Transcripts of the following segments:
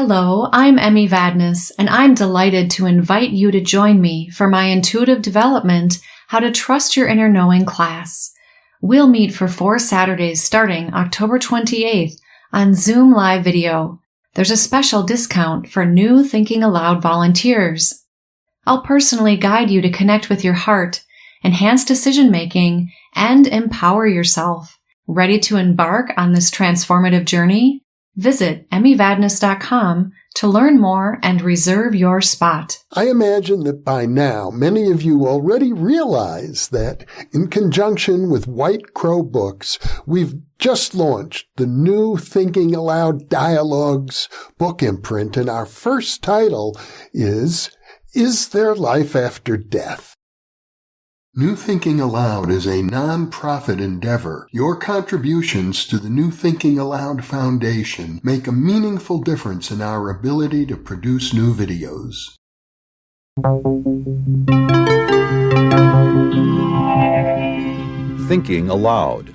Hello, I'm Emmy Vadnais, and I'm delighted to invite you to join me for my intuitive development, How to Trust Your Inner Knowing class. We'll meet for four Saturdays starting October 28th on Zoom live video. There's a special discount for new Thinking Allowed volunteers. I'll personally guide you to connect with your heart, enhance decision making, and empower yourself. Ready to embark on this transformative journey? Visit emmyvadnais.com to learn more and reserve your spot. I imagine that by now many of you already realize that in conjunction with White Crow Books, we've just launched the new Thinking Allowed Dialogues book imprint and our first title is Is There Life After Death? New Thinking Allowed is a non-profit endeavor. Your contributions to the New Thinking Allowed Foundation make a meaningful difference in our ability to produce new videos. Thinking Allowed.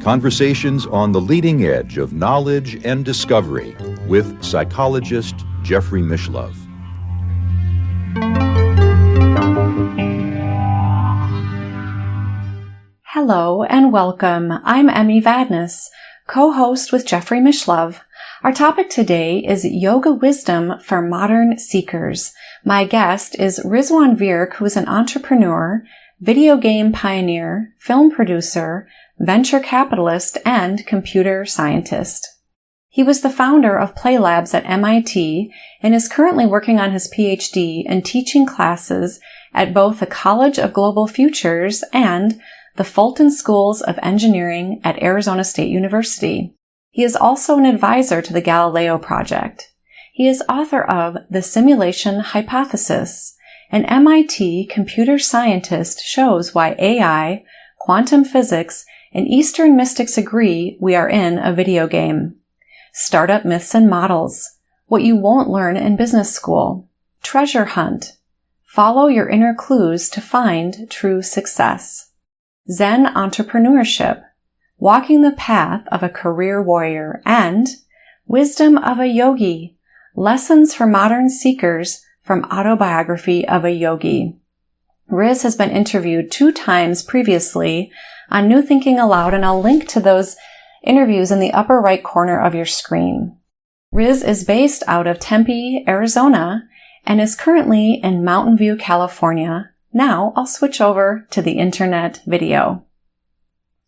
Conversations on the leading edge of knowledge and discovery with psychologist Jeffrey Mishlove. Hello and welcome. I'm Emmy Vadnais, co-host with Jeffrey Mishlove. Our topic today is yoga wisdom for modern seekers. My guest is Rizwan Virk, who is an entrepreneur, video game pioneer, film producer, venture capitalist, and computer scientist. He was the founder of Play Labs at MIT and is currently working on his PhD and teaching classes at both the College of Global Futures and the Fulton Schools of Engineering at Arizona State University. He is also an advisor to the Galileo Project. He is author of The Simulation Hypothesis. An MIT computer scientist shows why AI, quantum physics, and Eastern mystics agree we are in a video game. Startup myths and models. What you won't learn in business school. Treasure hunt. Follow your inner clues to find true success. Zen entrepreneurship, walking the path of a career warrior, and wisdom of a yogi, lessons for modern seekers from autobiography of a yogi. Riz has been interviewed two times previously on New Thinking Allowed, and I'll link to those interviews in the upper right corner of your screen. Riz is based out of Tempe, Arizona, and is currently in Mountain View, California, now I'll switch over to the internet video.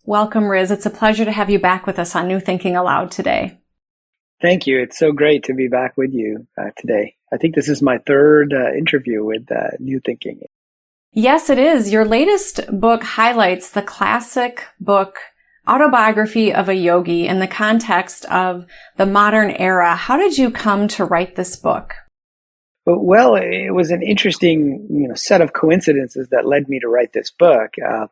Welcome, Riz. It's a pleasure to have you back with us on New Thinking Allowed today. Thank you. It's so great to be back with you uh, today. I think this is my third uh, interview with uh, New Thinking. Yes, it is. Your latest book highlights the classic book autobiography of a yogi in the context of the modern era. How did you come to write this book? But well, it was an interesting you know, set of coincidences that led me to write this book. Uh,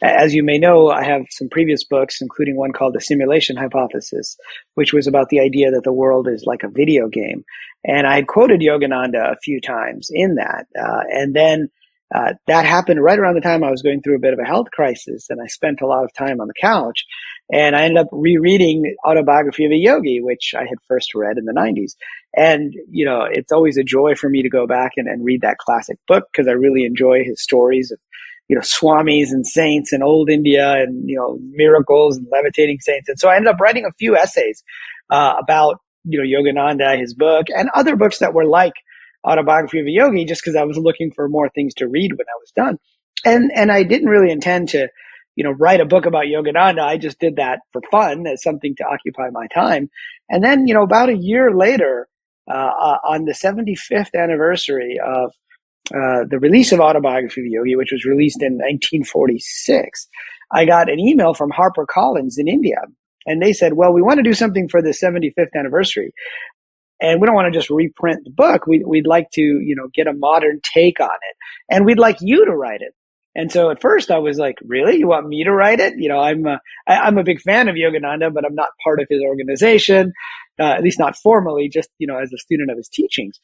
as you may know, I have some previous books, including one called The Simulation Hypothesis, which was about the idea that the world is like a video game. And I had quoted Yogananda a few times in that. Uh, and then uh, that happened right around the time I was going through a bit of a health crisis, and I spent a lot of time on the couch. And I ended up rereading Autobiography of a Yogi, which I had first read in the 90s. And, you know, it's always a joy for me to go back and, and read that classic book because I really enjoy his stories of, you know, swamis and saints and old India and, you know, miracles and levitating saints. And so I ended up writing a few essays uh, about, you know, Yogananda, his book, and other books that were like Autobiography of a Yogi just because I was looking for more things to read when I was done. And, and I didn't really intend to, you know, write a book about Yogananda. I just did that for fun as something to occupy my time. And then, you know, about a year later, uh, uh, on the 75th anniversary of uh, the release of Autobiography of Yogi, which was released in 1946, I got an email from HarperCollins in India. And they said, well, we want to do something for the 75th anniversary. And we don't want to just reprint the book. We, we'd like to, you know, get a modern take on it. And we'd like you to write it. And so at first I was like, really? You want me to write it? You know, I'm a, I, I'm a big fan of Yogananda, but I'm not part of his organization, uh, at least not formally, just, you know, as a student of his teachings.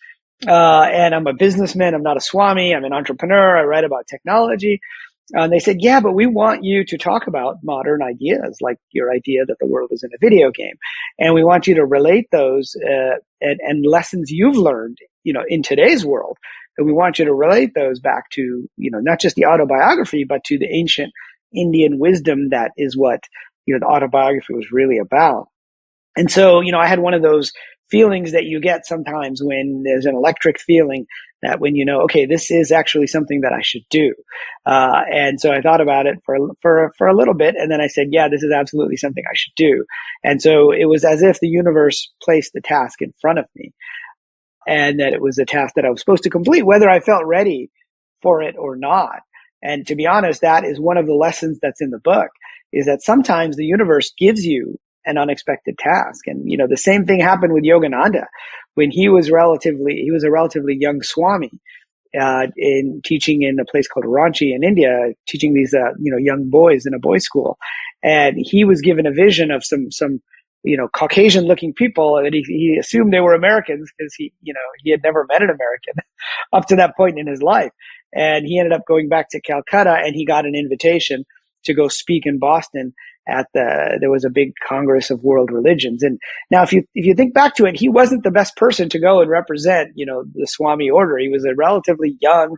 Uh, and I'm a businessman. I'm not a swami. I'm an entrepreneur. I write about technology. Uh, and they said, yeah, but we want you to talk about modern ideas, like your idea that the world is in a video game. And we want you to relate those uh, and, and lessons you've learned, you know, in today's world. And we want you to relate those back to, you know, not just the autobiography, but to the ancient Indian wisdom that is what, you know, the autobiography was really about. And so, you know, I had one of those feelings that you get sometimes when there's an electric feeling that when you know, okay, this is actually something that I should do. Uh, and so I thought about it for, for, for a little bit. And then I said, yeah, this is absolutely something I should do. And so it was as if the universe placed the task in front of me and that it was a task that I was supposed to complete, whether I felt ready for it or not. And to be honest, that is one of the lessons that's in the book is that sometimes the universe gives you an unexpected task. And, you know, the same thing happened with Yogananda when he was relatively, he was a relatively young Swami. Uh, in teaching in a place called Ranchi in India, teaching these uh, you know young boys in a boys' school, and he was given a vision of some some you know Caucasian looking people, and he, he assumed they were Americans because he you know he had never met an American up to that point in his life, and he ended up going back to Calcutta, and he got an invitation to go speak in Boston at the there was a big congress of world religions. And now if you if you think back to it he wasn't the best person to go and represent you know the swami order. He was a relatively young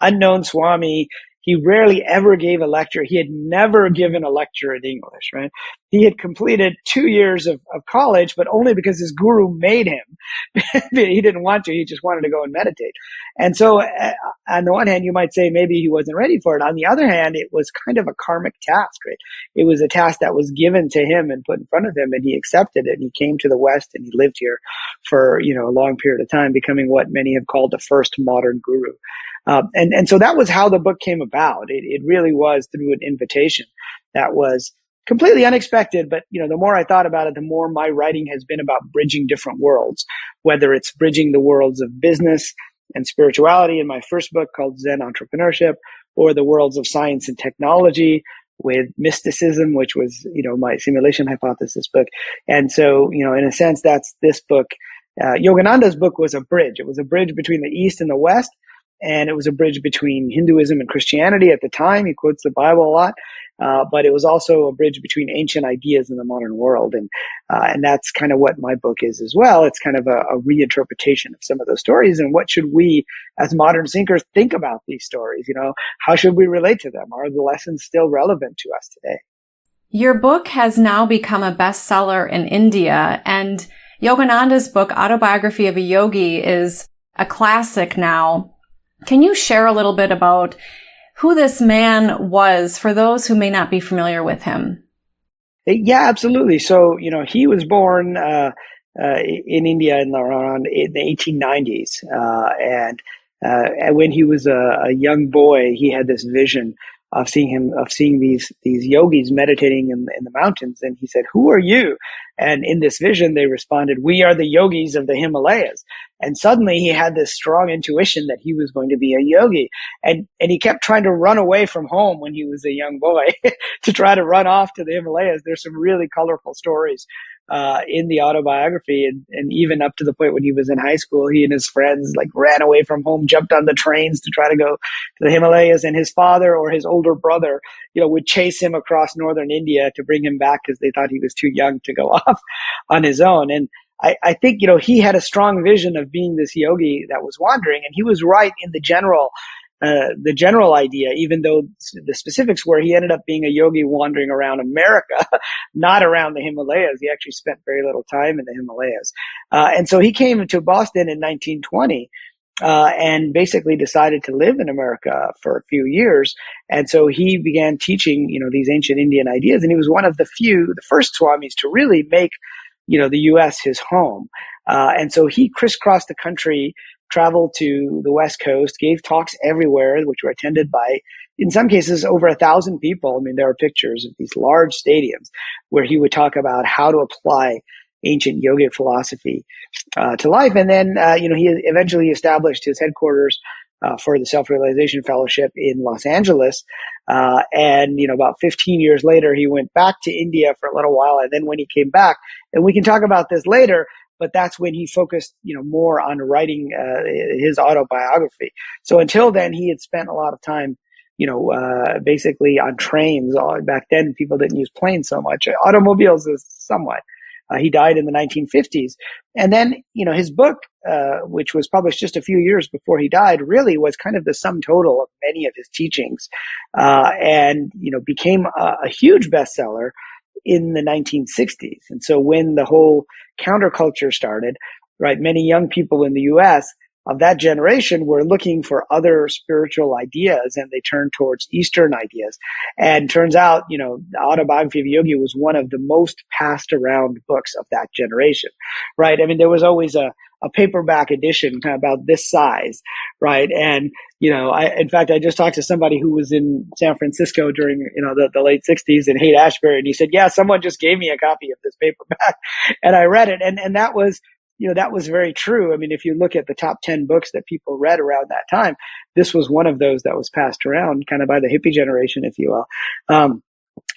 unknown swami he rarely ever gave a lecture. He had never given a lecture in English, right? He had completed two years of, of college, but only because his guru made him. he didn't want to. He just wanted to go and meditate. And so, uh, on the one hand, you might say maybe he wasn't ready for it. On the other hand, it was kind of a karmic task, right? It was a task that was given to him and put in front of him, and he accepted it. And he came to the West and he lived here for, you know, a long period of time, becoming what many have called the first modern guru. Uh, and, and so that was how the book came about. It, it really was through an invitation that was completely unexpected. But, you know, the more I thought about it, the more my writing has been about bridging different worlds, whether it's bridging the worlds of business and spirituality in my first book called Zen Entrepreneurship or the worlds of science and technology with mysticism, which was, you know, my simulation hypothesis book. And so, you know, in a sense, that's this book. Uh, Yogananda's book was a bridge. It was a bridge between the East and the West and it was a bridge between Hinduism and Christianity at the time. He quotes the Bible a lot, uh, but it was also a bridge between ancient ideas and the modern world, and uh, and that's kind of what my book is as well. It's kind of a, a, reinterpretation of some of those stories, and what should we, as modern thinkers, think about these stories? You know, how should we relate to them? Are the lessons still relevant to us today? Your book has now become a bestseller in India, and Yogananda's book, Autobiography of a Yogi, is a classic now. Can you share a little bit about who this man was for those who may not be familiar with him? Yeah, absolutely. So, you know, he was born uh, uh, in India in around in the 1890s. Uh, and, uh, when he was a, a, young boy, he had this vision of seeing him, of seeing these, these yogis meditating in, in the mountains. And he said, who are you? And in this vision, they responded, we are the yogis of the Himalayas. And suddenly he had this strong intuition that he was going to be a yogi. And, and he kept trying to run away from home when he was a young boy to try to run off to the Himalayas. There's some really colorful stories uh, in the autobiography, and, and even up to the point when he was in high school, he and his friends like ran away from home, jumped on the trains to try to go to the Himalayas, and his father or his older brother, you know, would chase him across northern India to bring him back because they thought he was too young to go off on his own. And I, I think you know he had a strong vision of being this yogi that was wandering, and he was right in the general uh, the general idea, even though the specifics were he ended up being a yogi wandering around America, not around the Himalayas. He actually spent very little time in the Himalayas. Uh, and so he came to Boston in 1920. Uh, and basically decided to live in America for a few years. And so he began teaching, you know, these ancient Indian ideas. And he was one of the few, the first swamis to really make, you know, the U.S. his home. Uh, and so he crisscrossed the country traveled to the West Coast, gave talks everywhere, which were attended by, in some cases, over a thousand people. I mean, there are pictures of these large stadiums where he would talk about how to apply ancient yogic philosophy uh, to life. And then, uh, you know, he eventually established his headquarters uh, for the Self Realization Fellowship in Los Angeles. Uh, and, you know, about 15 years later, he went back to India for a little while. And then when he came back, and we can talk about this later, but that's when he focused, you know, more on writing uh, his autobiography. So until then, he had spent a lot of time, you know, uh, basically on trains. Back then, people didn't use planes so much. Automobiles is somewhat. Uh, he died in the 1950s. And then, you know, his book, uh, which was published just a few years before he died, really was kind of the sum total of many of his teachings, uh, and, you know, became a, a huge bestseller in the 1960s. And so when the whole counterculture started, right, many young people in the US of that generation were looking for other spiritual ideas and they turned towards Eastern ideas. And turns out, you know, the autobiography of Yogi was one of the most passed around books of that generation, right? I mean, there was always a, a paperback edition kind of about this size, right? And, you know, I, in fact, I just talked to somebody who was in San Francisco during, you know, the, the late sixties and Haight Ashbury. And he said, yeah, someone just gave me a copy of this paperback and I read it. And, and that was, you know, that was very true. I mean, if you look at the top 10 books that people read around that time, this was one of those that was passed around kind of by the hippie generation, if you will. Um,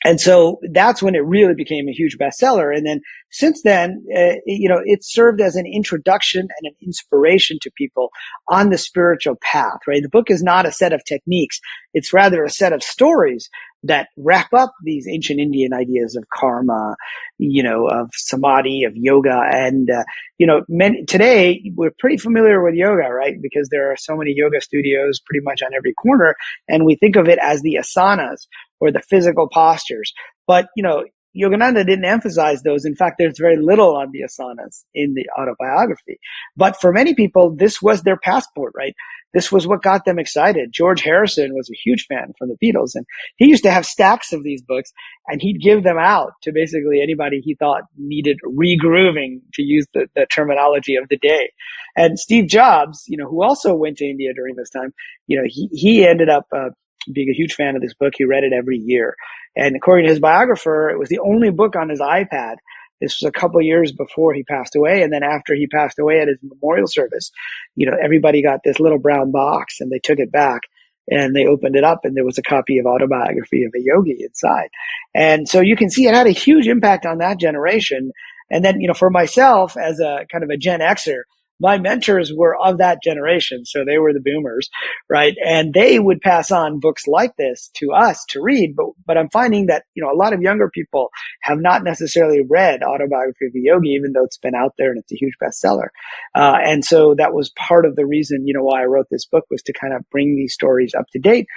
and so that's when it really became a huge bestseller. And then since then, uh, you know, it served as an introduction and an inspiration to people on the spiritual path, right? The book is not a set of techniques. It's rather a set of stories that wrap up these ancient Indian ideas of karma, you know, of samadhi, of yoga. And, uh, you know, today we're pretty familiar with yoga, right? Because there are so many yoga studios pretty much on every corner. And we think of it as the asanas or the physical postures. But, you know, Yogananda didn't emphasize those. In fact, there's very little on the asanas in the autobiography. But for many people, this was their passport, right? This was what got them excited. George Harrison was a huge fan from the Beatles, and he used to have stacks of these books, and he'd give them out to basically anybody he thought needed regrooving, to use the, the terminology of the day. And Steve Jobs, you know, who also went to India during this time, you know, he, he ended up uh, being a huge fan of this book. He read it every year. And according to his biographer, it was the only book on his iPad. This was a couple years before he passed away. And then after he passed away at his memorial service, you know, everybody got this little brown box and they took it back and they opened it up and there was a copy of autobiography of a yogi inside. And so you can see it had a huge impact on that generation. And then, you know, for myself as a kind of a Gen Xer, my mentors were of that generation. So they were the boomers, right? And they would pass on books like this to us to read. But, but I'm finding that, you know, a lot of younger people have not necessarily read Autobiography of a Yogi, even though it's been out there and it's a huge bestseller. Uh, and so that was part of the reason, you know, why I wrote this book was to kind of bring these stories up to date.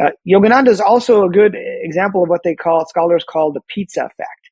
Uh, Yogananda is also a good example of what they call, scholars call the pizza effect,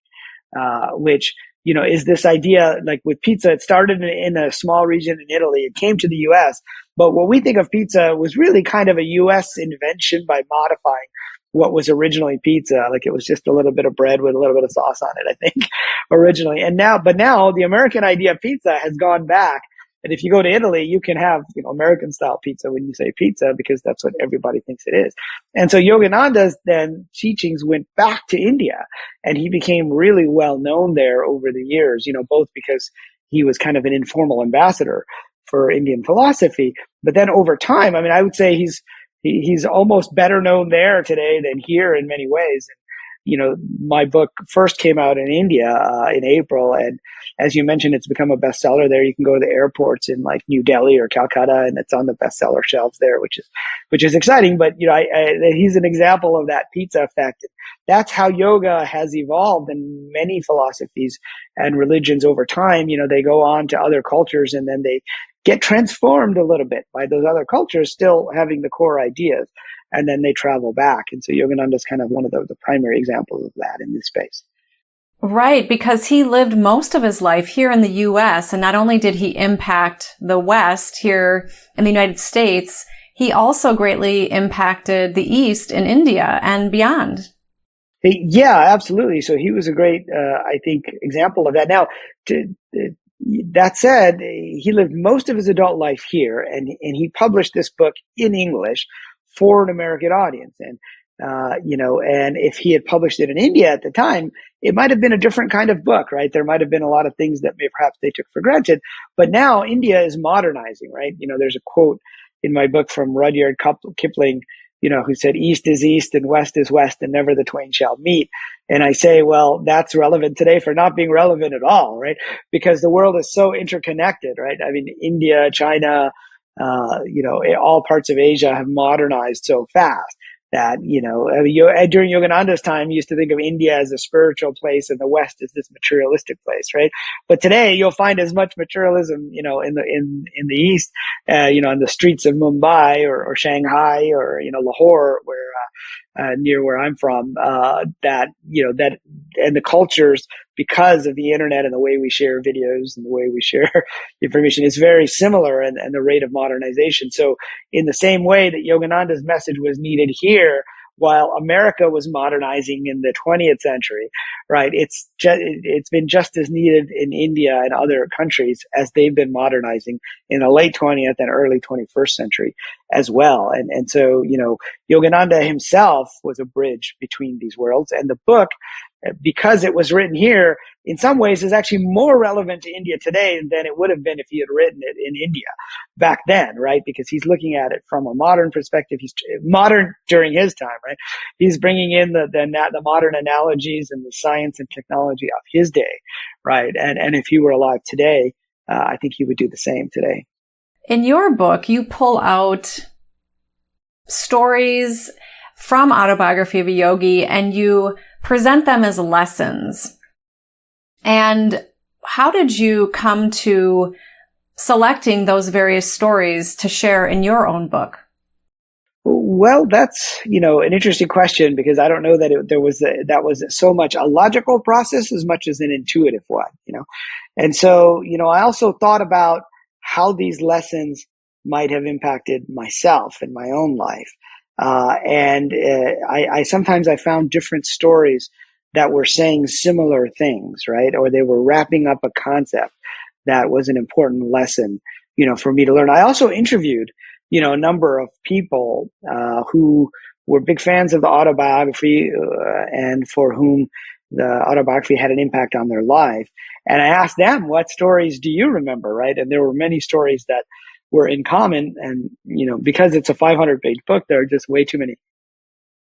uh, which you know, is this idea like with pizza, it started in, a small region in Italy. It came to the US. But what we think of pizza was really kind of a US invention by modifying what was originally pizza. Like it was just a little bit of bread with a little bit of sauce on it, I think, originally. And now, but now the American idea of pizza has gone back and if you go to Italy, you can have, you know, American style pizza when you say pizza because that's what everybody thinks it is. And so Yogananda's then teachings went back to India and he became really well known there over the years, you know, both because he was kind of an informal ambassador for Indian philosophy. But then over time, I mean, I would say he's, he, he's almost better known there today than here in many ways you know, my book first came out in India uh, in April, and as you mentioned, it's become a bestseller there. You can go to the airports in like New Delhi or Calcutta, and it's on the bestseller shelves there, which is which is exciting. But you know, I, I, he's an example of that pizza effect. That's how yoga has evolved, and many philosophies and religions over time. You know, they go on to other cultures, and then they get transformed a little bit by those other cultures, still having the core ideas and then they travel back. And so Yogananda is kind of one of the, the primary examples of that in this space. Right, because he lived most of his life here in the U.S. And not only did he impact the West here in the United States, he also greatly impacted the East in India and beyond. Yeah, absolutely. So he was a great, uh, I think, example of that. Now, to, that said, he lived most of his adult life here and, and he published this book in English for an American audience. And, uh, you know, and if he had published it in India at the time, it might have been a different kind of book, right? There might have been a lot of things that perhaps they took for granted. But now India is modernizing, right? You know, there's a quote in my book from Rudyard Kipling, you know, who said, East is East and West is West and never the twain shall meet. And I say, well, that's relevant today for not being relevant at all, right? Because the world is so interconnected, right? I mean, India, China, uh, you know, all parts of Asia have modernized so fast that you know during Yogananda's time, you used to think of India as a spiritual place and the West as this materialistic place, right? But today, you'll find as much materialism, you know, in the in in the East, uh, you know, on the streets of Mumbai or, or Shanghai or you know Lahore, where uh, uh, near where I'm from, uh, that you know that and the cultures because of the internet and the way we share videos and the way we share information is very similar and, and the rate of modernization. So in the same way that Yogananda's message was needed here, while America was modernizing in the 20th century, right? It's just, it's been just as needed in India and other countries as they've been modernizing in the late 20th and early 21st century as well. And, and so, you know, Yogananda himself was a bridge between these worlds. And the book because it was written here, in some ways is actually more relevant to India today than it would have been if he had written it in India back then, right? Because he's looking at it from a modern perspective. He's modern during his time, right? He's bringing in the, the, the modern analogies and the science and technology of his day, right? And, and if he were alive today, uh, I think he would do the same today. In your book, you pull out stories from autobiography of a yogi and you present them as lessons. And how did you come to selecting those various stories to share in your own book? Well, that's you know an interesting question because I don't know that it, there was a, that was so much a logical process as much as an intuitive one, you know. And so, you know, I also thought about how these lessons might have impacted myself in my own life. Uh, and uh, I, I, sometimes I found different stories that were saying similar things, right? Or they were wrapping up a concept that was an important lesson, you know, for me to learn. I also interviewed, you know, a number of people uh, who were big fans of the autobiography uh, and for whom the autobiography had an impact on their life. And I asked them, what stories do you remember, right? And there were many stories that were in common. And, you know, because it's a 500 page book, there are just way too many,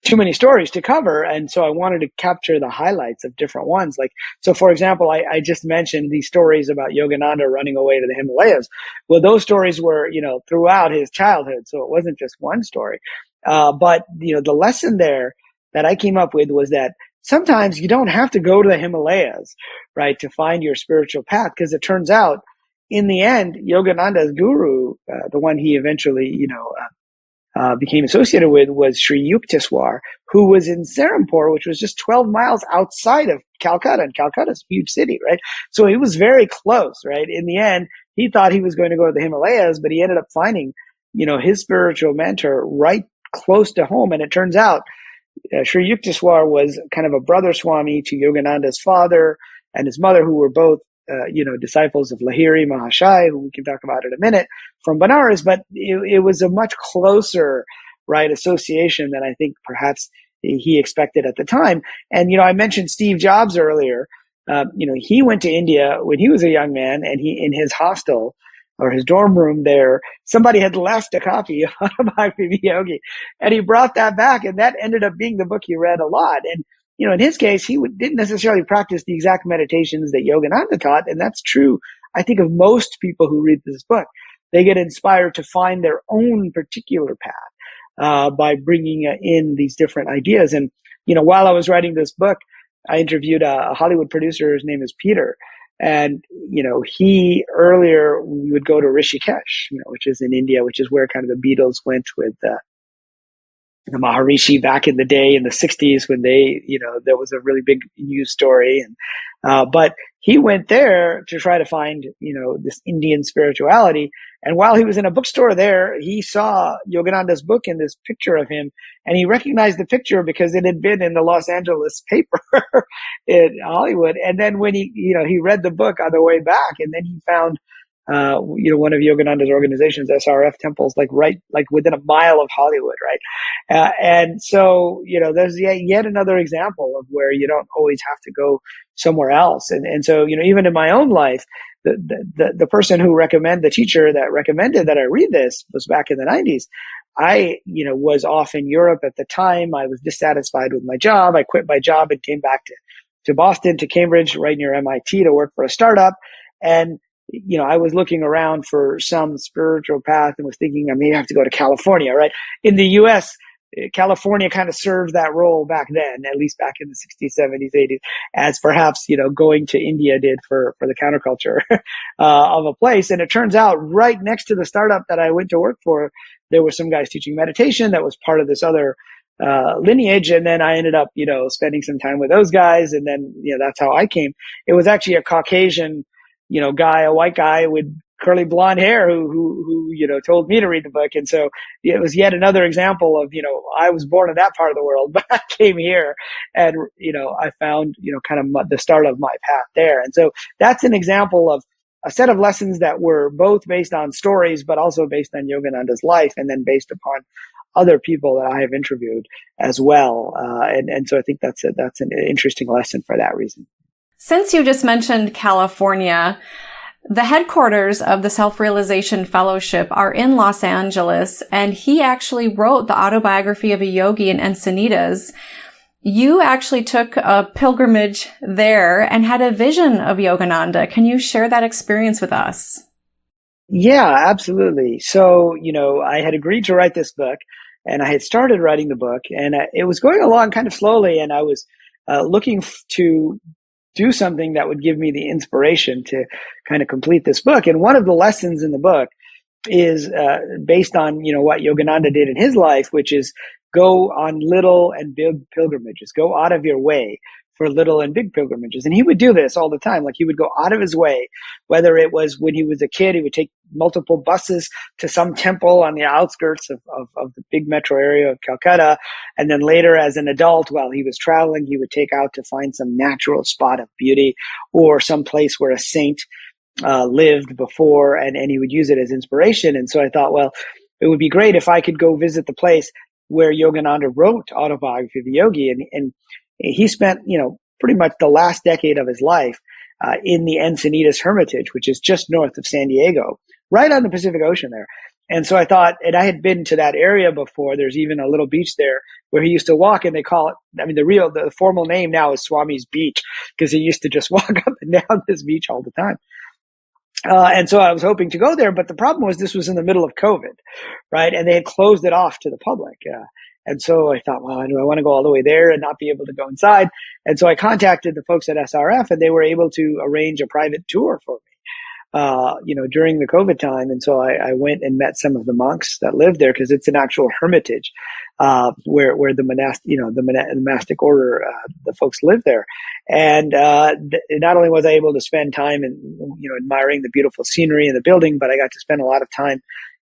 too many stories to cover. And so I wanted to capture the highlights of different ones. Like, so for example, I, I just mentioned these stories about Yogananda running away to the Himalayas. Well, those stories were, you know, throughout his childhood. So it wasn't just one story. Uh, but, you know, the lesson there that I came up with was that sometimes you don't have to go to the Himalayas, right, to find your spiritual path. Cause it turns out in the end, Yogananda's guru, uh, the one he eventually, you know, uh, uh, became associated with was Sri Yukteswar, who was in Serampore, which was just 12 miles outside of Calcutta, and Calcutta's a huge city, right? So he was very close, right? In the end, he thought he was going to go to the Himalayas, but he ended up finding, you know, his spiritual mentor right close to home. And it turns out uh, Sri Yukteswar was kind of a brother Swami to Yogananda's father and his mother, who were both uh, you know, disciples of Lahiri Mahashai, who we can talk about in a minute, from Banaras, but it, it, was a much closer, right, association than I think perhaps he expected at the time. And, you know, I mentioned Steve Jobs earlier. Uh, you know, he went to India when he was a young man and he, in his hostel or his dorm room there, somebody had left a copy of Autobiography Yogi and he brought that back and that ended up being the book he read a lot. And, you know, in his case, he didn't necessarily practice the exact meditations that Yogananda taught. And that's true, I think, of most people who read this book. They get inspired to find their own particular path uh, by bringing in these different ideas. And, you know, while I was writing this book, I interviewed a, a Hollywood producer. His name is Peter. And, you know, he earlier would go to Rishikesh, you know, which is in India, which is where kind of the Beatles went with, uh, the Maharishi back in the day in the 60s when they, you know, there was a really big news story. And, uh, but he went there to try to find, you know, this Indian spirituality. And while he was in a bookstore there, he saw Yogananda's book and this picture of him. And he recognized the picture because it had been in the Los Angeles paper in Hollywood. And then when he, you know, he read the book on the way back and then he found uh, you know, one of Yogananda's organizations, SRF temples, like right, like within a mile of Hollywood, right? Uh, and so, you know, there's yet, yet another example of where you don't always have to go somewhere else. And, and so, you know, even in my own life, the, the, the person who recommended, the teacher that recommended that I read this was back in the nineties. I, you know, was off in Europe at the time. I was dissatisfied with my job. I quit my job and came back to, to Boston, to Cambridge, right near MIT to work for a startup. And you know, I was looking around for some spiritual path and was thinking I may have to go to California, right? In the US, California kind of served that role back then, at least back in the 60s, 70s, 80s, as perhaps, you know, going to India did for, for the counterculture uh, of a place. And it turns out right next to the startup that I went to work for, there were some guys teaching meditation that was part of this other uh, lineage. And then I ended up, you know, spending some time with those guys. And then, you know, that's how I came. It was actually a Caucasian, you know, guy, a white guy with curly blonde hair who, who, who, you know, told me to read the book. And so it was yet another example of, you know, I was born in that part of the world, but I came here and, you know, I found, you know, kind of the start of my path there. And so that's an example of a set of lessons that were both based on stories, but also based on Yogananda's life and then based upon other people that I have interviewed as well. Uh, and, and so I think that's a, that's an interesting lesson for that reason. Since you just mentioned California, the headquarters of the Self-Realization Fellowship are in Los Angeles, and he actually wrote the autobiography of a yogi in Encinitas. You actually took a pilgrimage there and had a vision of Yogananda. Can you share that experience with us? Yeah, absolutely. So, you know, I had agreed to write this book and I had started writing the book and it was going along kind of slowly and I was uh, looking f- to do something that would give me the inspiration to kind of complete this book. And one of the lessons in the book is uh, based on you know what Yogananda did in his life, which is go on little and big pilgrimages, go out of your way for little and big pilgrimages. And he would do this all the time. Like he would go out of his way, whether it was when he was a kid, he would take multiple buses to some temple on the outskirts of, of, of the big metro area of Calcutta. And then later as an adult, while he was traveling, he would take out to find some natural spot of beauty or some place where a saint uh, lived before and, and he would use it as inspiration. And so I thought, well, it would be great if I could go visit the place where Yogananda wrote Autobiography of the Yogi. And, and he spent, you know, pretty much the last decade of his life uh, in the Encinitas Hermitage, which is just north of San Diego, right on the Pacific Ocean there. And so I thought, and I had been to that area before. There's even a little beach there where he used to walk, and they call it. I mean, the real, the formal name now is Swami's Beach because he used to just walk up and down this beach all the time. Uh, and so I was hoping to go there, but the problem was this was in the middle of COVID, right? And they had closed it off to the public. Uh, and so I thought, well, do I want to go all the way there and not be able to go inside? And so I contacted the folks at SRF and they were able to arrange a private tour for me. Uh, you know, during the COVID time. And so I, I, went and met some of the monks that lived there because it's an actual hermitage, uh, where, where the monastic, you know, the, monastic order, uh, the folks live there. And, uh, th- not only was I able to spend time and, you know, admiring the beautiful scenery and the building, but I got to spend a lot of time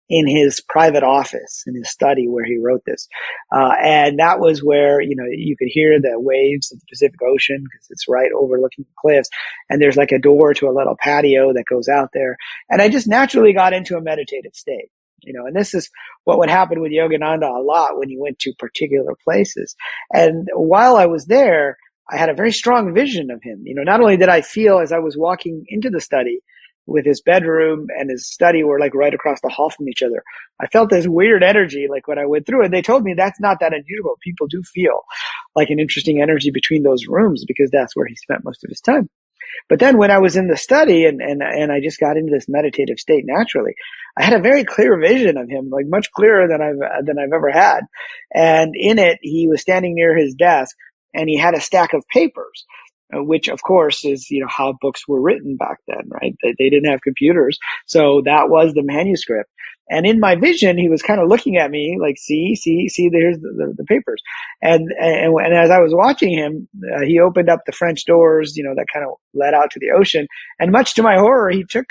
in his private office, in his study where he wrote this. Uh, and that was where, you know, you could hear the waves of the Pacific Ocean because it's right overlooking the cliffs. And there's like a door to a little patio that goes out there. And I just naturally got into a meditative state. You know, and this is what would happen with Yogananda a lot when he went to particular places. And while I was there, I had a very strong vision of him. You know, not only did I feel as I was walking into the study with his bedroom and his study were like right across the hall from each other. I felt this weird energy like when I went through it. They told me that's not that unusual. People do feel like an interesting energy between those rooms because that's where he spent most of his time. But then when I was in the study and, and, and I just got into this meditative state naturally, I had a very clear vision of him, like much clearer than I've, than I've ever had. And in it, he was standing near his desk and he had a stack of papers which of course is you know how books were written back then right? They, they didn't have computers. So that was the manuscript. And in my vision he was kind of looking at me like see see see there's the, the, the papers. And, and and as i was watching him uh, he opened up the french doors you know that kind of led out to the ocean. And much to my horror he took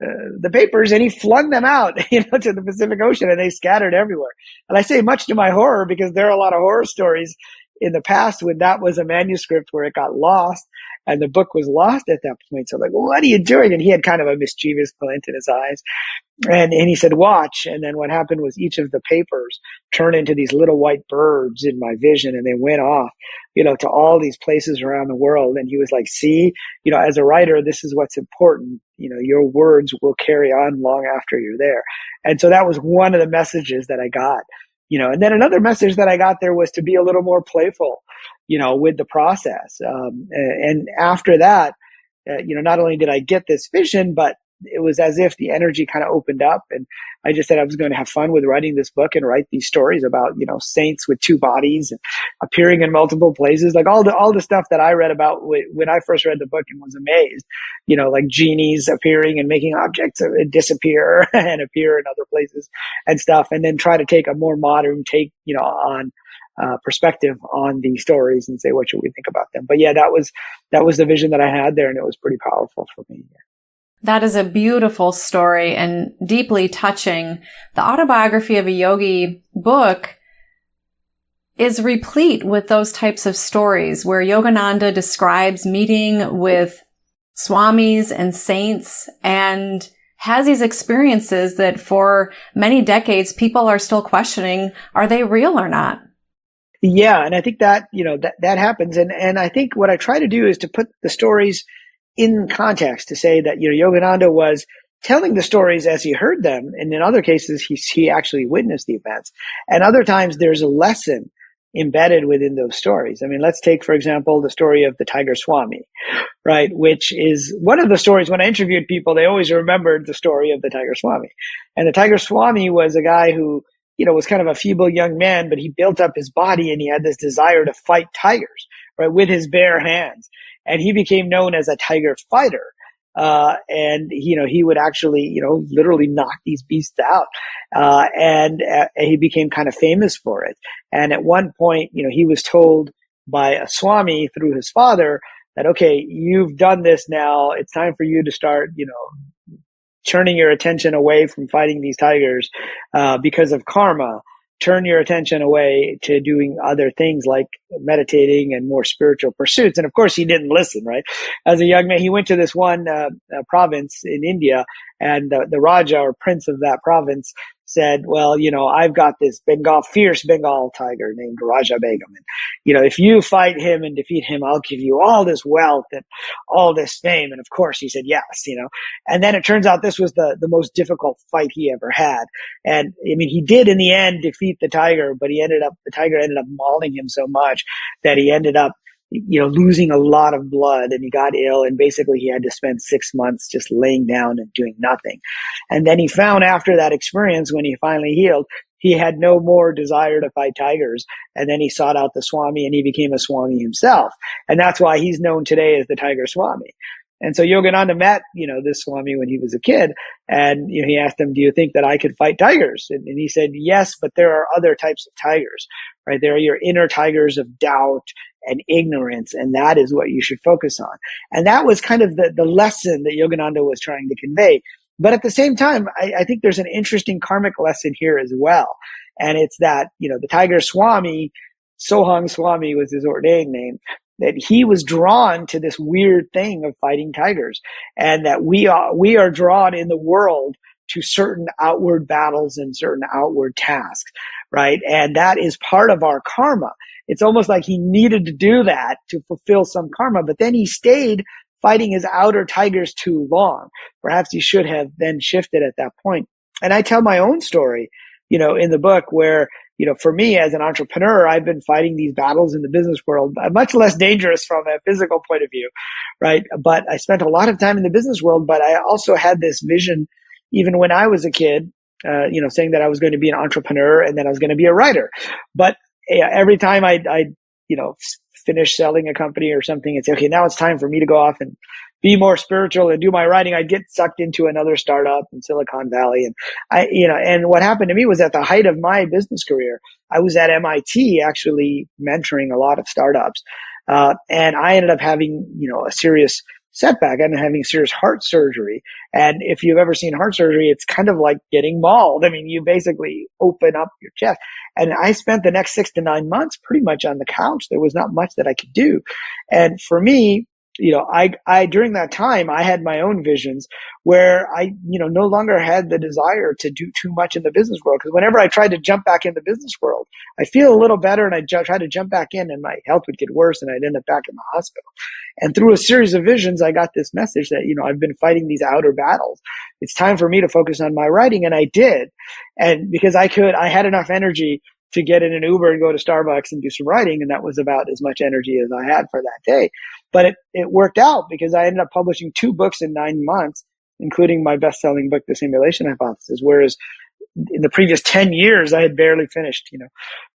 uh, the papers and he flung them out, you know, to the Pacific Ocean and they scattered everywhere. And I say much to my horror because there are a lot of horror stories in the past when that was a manuscript where it got lost and the book was lost at that point. So like, what are you doing? And he had kind of a mischievous glint in his eyes. And, and he said, watch. And then what happened was each of the papers turned into these little white birds in my vision and they went off, you know, to all these places around the world. And he was like, see, you know, as a writer, this is what's important. You know, your words will carry on long after you're there. And so that was one of the messages that I got you know, and then another message that I got there was to be a little more playful, you know, with the process. Um, and after that, uh, you know, not only did I get this vision, but it was as if the energy kind of opened up and I just said I was going to have fun with writing this book and write these stories about, you know, saints with two bodies and appearing in multiple places, like all the, all the stuff that I read about when I first read the book and was amazed, you know, like genies appearing and making objects disappear and appear in other places and stuff. And then try to take a more modern take, you know, on, uh, perspective on these stories and say what should we think about them. But yeah, that was that was the vision that I had there, and it was pretty powerful for me. That is a beautiful story and deeply touching. The autobiography of a yogi book is replete with those types of stories where Yogananda describes meeting with swamis and saints and has these experiences that for many decades people are still questioning are they real or not? Yeah, and I think that, you know, that that happens and and I think what I try to do is to put the stories in context to say that, you know, Yogananda was telling the stories as he heard them. And in other cases, he, he actually witnessed the events. And other times there's a lesson embedded within those stories. I mean, let's take, for example, the story of the Tiger Swami, right? Which is one of the stories when I interviewed people, they always remembered the story of the Tiger Swami. And the Tiger Swami was a guy who, you know, was kind of a feeble young man, but he built up his body and he had this desire to fight tigers, right? With his bare hands and he became known as a tiger fighter. Uh, and you know he would actually you know literally knock these beasts out, uh, and uh, he became kind of famous for it. And at one point, you know, he was told by a swami through his father that okay, you've done this now. It's time for you to start, you know, turning your attention away from fighting these tigers uh, because of karma turn your attention away to doing other things like meditating and more spiritual pursuits. And of course, he didn't listen, right? As a young man, he went to this one uh, uh, province in India and the, the Raja or prince of that province said, well, you know, I've got this Bengal, fierce Bengal tiger named Raja Begum. And, you know, if you fight him and defeat him, I'll give you all this wealth and all this fame. And of course he said yes, you know, and then it turns out this was the, the most difficult fight he ever had. And I mean, he did in the end defeat the tiger, but he ended up, the tiger ended up mauling him so much that he ended up you know, losing a lot of blood and he got ill and basically he had to spend six months just laying down and doing nothing. And then he found after that experience, when he finally healed, he had no more desire to fight tigers. And then he sought out the Swami and he became a Swami himself. And that's why he's known today as the Tiger Swami. And so Yogananda met, you know, this Swami when he was a kid. And, you know, he asked him, do you think that I could fight tigers? And, and, he said, yes, but there are other types of tigers, right? There are your inner tigers of doubt and ignorance. And that is what you should focus on. And that was kind of the, the lesson that Yogananda was trying to convey. But at the same time, I, I think there's an interesting karmic lesson here as well. And it's that, you know, the Tiger Swami, Sohong Swami was his ordained name, that he was drawn to this weird thing of fighting tigers and that we are, we are drawn in the world to certain outward battles and certain outward tasks, right? And that is part of our karma it's almost like he needed to do that to fulfill some karma, but then he stayed fighting his outer tigers too long. Perhaps he should have then shifted at that point. And I tell my own story, you know, in the book where, you know, for me as an entrepreneur, I've been fighting these battles in the business world, uh, much less dangerous from a physical point of view, right? But I spent a lot of time in the business world, but I also had this vision even when I was a kid, uh, you know, saying that I was going to be an entrepreneur and then I was going to be a writer. But every time I, I, you know, finish selling a company or something and say, okay, now it's time for me to go off and be more spiritual and do my writing, I'd get sucked into another startup in Silicon Valley. And I, you know, and what happened to me was at the height of my business career, I was at MIT actually mentoring a lot of startups. Uh, and I ended up having, you know, a serious setback. I'm having serious heart surgery. And if you've ever seen heart surgery, it's kind of like getting mauled. I mean, you basically open up your chest. And I spent the next six to nine months pretty much on the couch. There was not much that I could do. And for me, you know, I, I, during that time, I had my own visions where I, you know, no longer had the desire to do too much in the business world. Cause whenever I tried to jump back in the business world, I feel a little better and I ju- try to jump back in and my health would get worse and I'd end up back in the hospital. And through a series of visions, I got this message that, you know, I've been fighting these outer battles. It's time for me to focus on my writing. And I did. And because I could, I had enough energy to get in an Uber and go to Starbucks and do some writing. And that was about as much energy as I had for that day. But it, it worked out because I ended up publishing two books in nine months including my best-selling book, The Simulation Hypothesis. Whereas in the previous 10 years, I had barely finished, you know,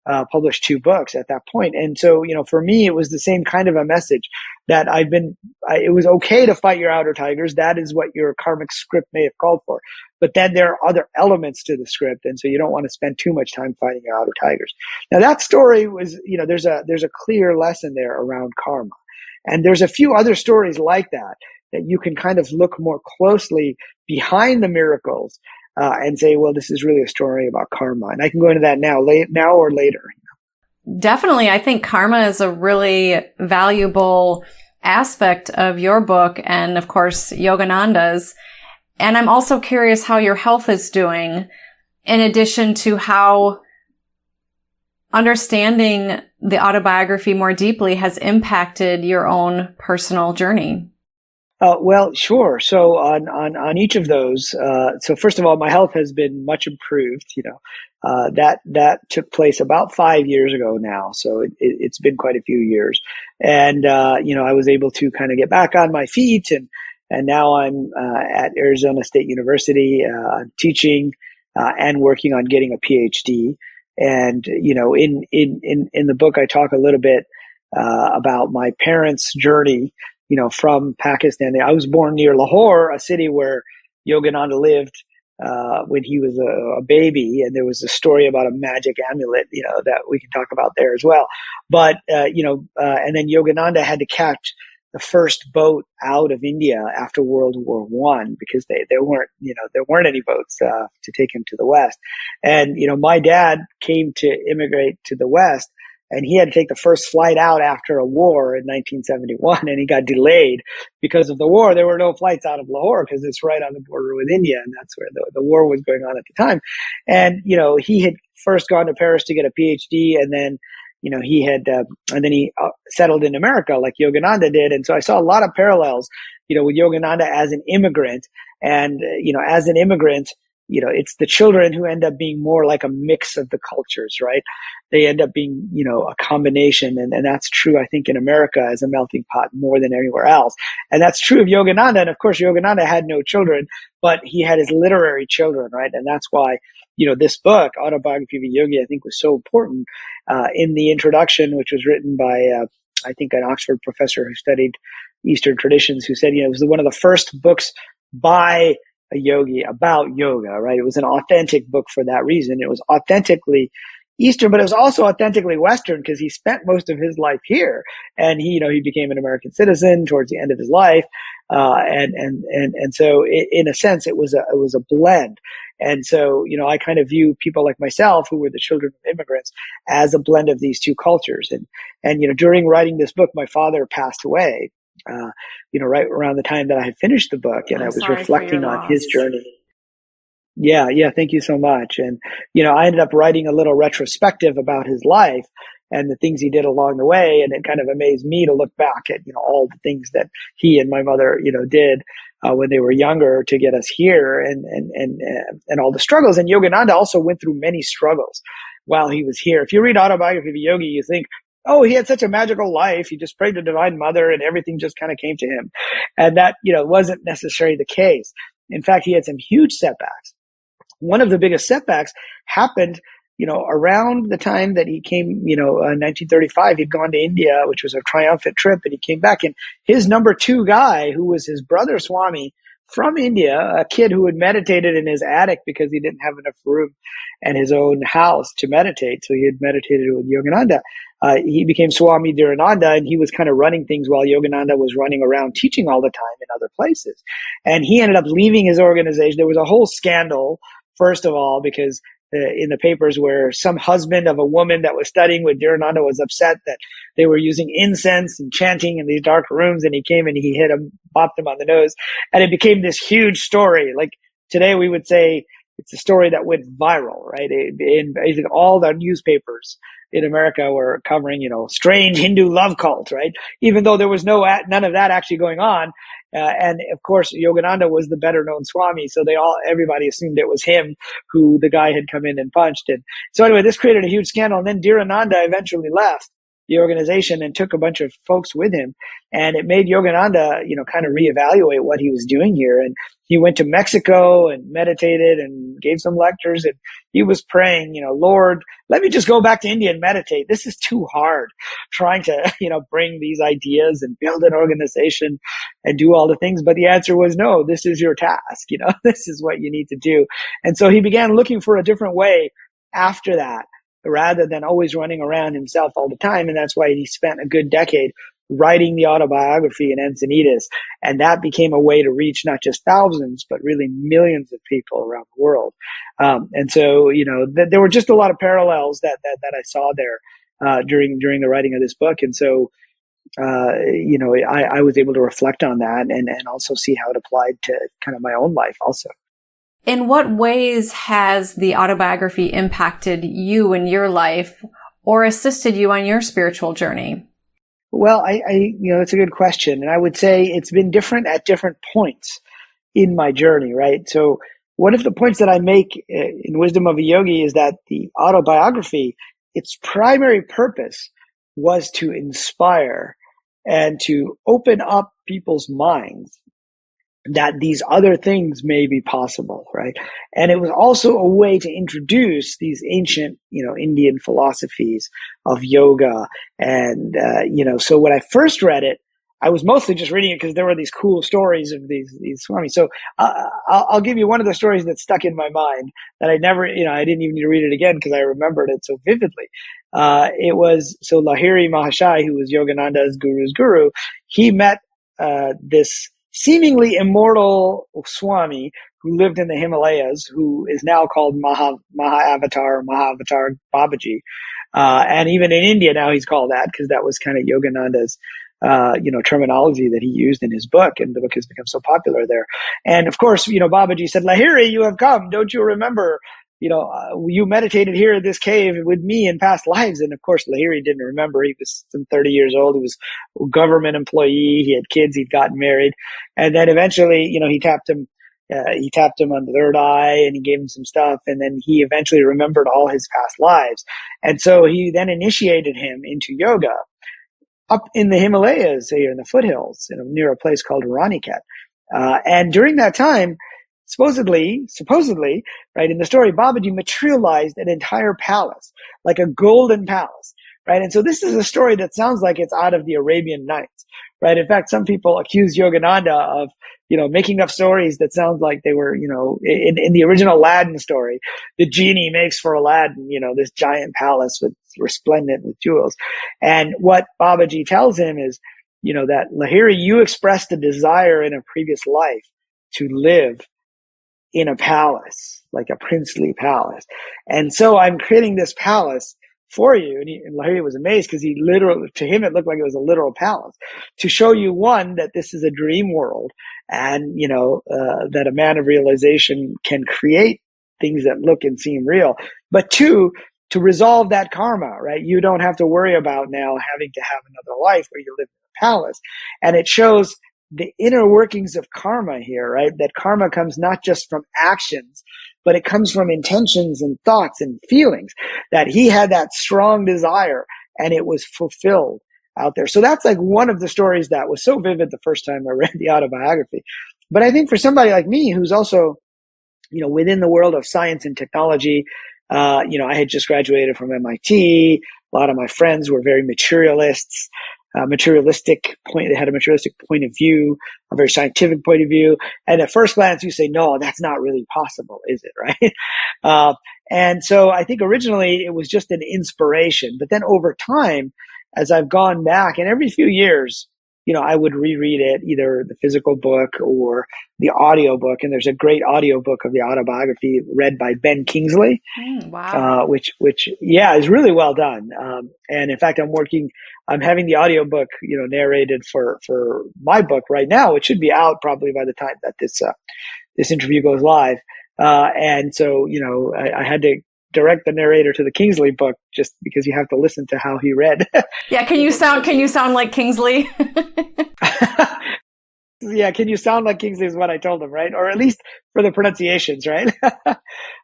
uh, published two books at that point. And so, you know, for me, it was the same kind of a message that I've been, I, it was okay to fight your outer tigers. That is what your karmic script may have called for. But then there are other elements to the script. And so you don't want to spend too much time fighting your outer tigers. Now that story was, you know, there's a, there's a clear lesson there around karma. And there's a few other stories like that that you can kind of look more closely behind the miracles uh, and say, well, this is really a story about karma. And I can go into that now, late, now or later. Definitely. I think karma is a really valuable aspect of your book and of course Yogananda's. And I'm also curious how your health is doing in addition to how understanding the autobiography more deeply has impacted your own personal journey. Uh, well, sure. So on, on, on each of those, uh, so first of all, my health has been much improved. You know, uh, that that took place about five years ago now. So it, has been quite a few years, and uh, you know, I was able to kind of get back on my feet, and and now I'm uh, at Arizona State University uh, teaching and working on getting a PhD. And you know, in in in in the book, I talk a little bit about my parents' journey you know, from Pakistan. I was born near Lahore, a city where Yogananda lived uh, when he was a, a, baby, and there was a story about a magic amulet, you know, that we can talk about there as well. But uh, you know, uh, and then Yogananda had to catch the first boat out of India after World War One because they there weren't you know there weren't any boats uh, to take him to the West, and you know my dad came to immigrate to the West and he had to take the first flight out after a war in 1971 and he got delayed because of the war. There were no flights out of lahore because it's right on the border with india and that's where the, the war was going on at the time. And you know he had first gone to paris to get a phd and then you know he had uh, and then he uh, settled in america like yogananda did. And so i saw a lot of parallels you know with yogananda as an immigrant and uh, you know as an immigrant you know, it's the children who end up being more like a mix of the cultures, right? They end up being, you know, a combination. And, and that's true, I think, in America as a melting pot more than anywhere else. And that's true of Yogananda. And of course, Yogananda had no children, but he had his literary children, right? And that's why, you know, this book, Autobiography of a Yogi, I think was so important, uh, in the introduction, which was written by, uh, I think an Oxford professor who studied Eastern traditions, who said, you know, it was one of the first books by a yogi about yoga, right? It was an authentic book for that reason. It was authentically Eastern, but it was also authentically Western because he spent most of his life here, and he, you know, he became an American citizen towards the end of his life, uh, and and and and so it, in a sense, it was a it was a blend. And so, you know, I kind of view people like myself, who were the children of immigrants, as a blend of these two cultures. And and you know, during writing this book, my father passed away, uh, you know, right around the time that I had finished the book, and I'm i was reflecting on his journey. Yeah, yeah, thank you so much. And you know, I ended up writing a little retrospective about his life and the things he did along the way, and it kind of amazed me to look back at you know all the things that he and my mother you know did uh, when they were younger to get us here, and and and and all the struggles. And Yogananda also went through many struggles while he was here. If you read Autobiography of a Yogi, you think, oh, he had such a magical life. He just prayed to Divine Mother and everything just kind of came to him. And that, you know, wasn't necessarily the case. In fact, he had some huge setbacks. One of the biggest setbacks happened, you know, around the time that he came, you know, uh, 1935, he'd gone to India, which was a triumphant trip, and he came back. And his number two guy, who was his brother Swami, from India, a kid who had meditated in his attic because he didn't have enough room and his own house to meditate. So he had meditated with Yogananda uh, he became Swami Dhirananda and he was kind of running things while Yogananda was running around teaching all the time in other places. And he ended up leaving his organization. There was a whole scandal, first of all, because Uh, in the papers where some husband of a woman that was studying with Dhirananda was upset that they were using incense and chanting in these dark rooms and he came and he hit him, bopped him on the nose. And it became this huge story. Like today we would say, it's a story that went viral, right? In basically all the newspapers in America were covering, you know, strange Hindu love cult, right? Even though there was no, none of that actually going on. Uh, and of course, Yogananda was the better known Swami. So they all, everybody assumed it was him who the guy had come in and punched. And so anyway, this created a huge scandal. And then Dhirananda eventually left the organization and took a bunch of folks with him. And it made Yogananda, you know, kind of reevaluate what he was doing here. And he went to Mexico and meditated and gave some lectures and he was praying, you know, Lord, let me just go back to India and meditate. This is too hard trying to, you know, bring these ideas and build an organization and do all the things. But the answer was no, this is your task. You know, this is what you need to do. And so he began looking for a different way after that rather than always running around himself all the time. And that's why he spent a good decade writing the autobiography in Encinitas. And that became a way to reach not just thousands, but really millions of people around the world. Um, and so, you know, th- there were just a lot of parallels that, that, that I saw there, uh, during, during the writing of this book. And so, uh, you know, I, I was able to reflect on that and, and also see how it applied to kind of my own life also. In what ways has the autobiography impacted you in your life or assisted you on your spiritual journey? Well, I, I, you know, it's a good question. And I would say it's been different at different points in my journey, right? So one of the points that I make uh, in Wisdom of a Yogi is that the autobiography, its primary purpose was to inspire and to open up people's minds that these other things may be possible, right? And it was also a way to introduce these ancient, you know, Indian philosophies of yoga. And, uh, you know, so when I first read it, I was mostly just reading it because there were these cool stories of these, these swamis. So uh, I'll, I'll, give you one of the stories that stuck in my mind that I never, you know, I didn't even need to read it again because I remembered it so vividly. Uh, it was, so Lahiri Mahashai, who was Yogananda's guru's guru, he met, uh, this seemingly immortal Swami who lived in the Himalayas, who is now called Maha, Maha Avatar, Mahavatar Babaji. Uh, and even in India now he's called that because that was kind of Yogananda's, uh, you know, terminology that he used in his book and the book has become so popular there. And of course, you know, Babaji said, Lahiri, you have come. Don't you remember you know, uh, you meditated here in this cave with me in past lives. And of course, Lahiri didn't remember. He was 30 years old. He was a government employee. He had kids. He'd gotten married. And then eventually, you know, he tapped him, uh, he tapped him on the third eye and he gave him some stuff. And then he eventually remembered all his past lives. And so he then initiated him into yoga up in the Himalayas here in the foothills, you know, near a place called Ranikhet. Uh, and during that time, supposedly, supposedly, right, in the story, Babaji materialized an entire palace, like a golden palace, right? And so this is a story that sounds like it's out of the Arabian Nights, right? In fact, some people accuse Yogananda of, you know, making up stories that sound like they were, you know, in, in the original Aladdin story, the genie makes for Aladdin, you know, this giant palace with resplendent with jewels. And what Babaji tells him is, you know, that Lahiri, you expressed a desire in a previous life to live in a palace, like a princely palace. And so I'm creating this palace for you. And, he, and Lahiri was amazed because he literally, to him, it looked like it was a literal palace to show you one, that this is a dream world and, you know, uh, that a man of realization can create things that look and seem real. But two, to resolve that karma, right? You don't have to worry about now having to have another life where you live in a palace. And it shows the inner workings of karma here, right? That karma comes not just from actions, but it comes from intentions and thoughts and feelings that he had that strong desire and it was fulfilled out there. So that's like one of the stories that was so vivid the first time I read the autobiography. But I think for somebody like me who's also, you know, within the world of science and technology, uh, you know, I had just graduated from MIT. A lot of my friends were very materialists uh, materialistic point. They had a materialistic point of view, a very scientific point of view. And at first glance, you say, no, that's not really possible, is it? Right. Uh, and so I think originally it was just an inspiration, but then over time, as I've gone back and every few years, you know, I would reread it, either the physical book or the audio book. And there's a great audio book of the autobiography read by Ben Kingsley. Mm, wow. Uh, which, which, yeah, is really well done. Um, and in fact, I'm working, I'm having the audio book, you know, narrated for, for my book right now. It should be out probably by the time that this, uh, this interview goes live. Uh, and so, you know, I, I had to direct the narrator to the Kingsley book just because you have to listen to how he read. yeah, can you sound can you sound like Kingsley? yeah, can you sound like Kingsley is what I told him, right? Or at least for the pronunciations, right?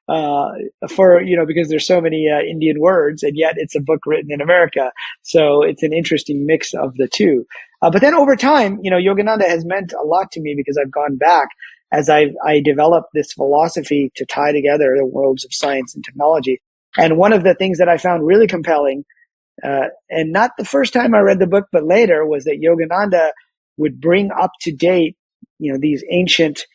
uh, for you know because there's so many uh, Indian words, and yet it's a book written in America. So it's an interesting mix of the two. Uh, but then over time, you know, Yogananda has meant a lot to me because I've gone back as I I developed this philosophy to tie together the worlds of science and technology. And one of the things that I found really compelling, uh, and not the first time I read the book, but later, was that Yogananda would bring up to date, you know, these ancient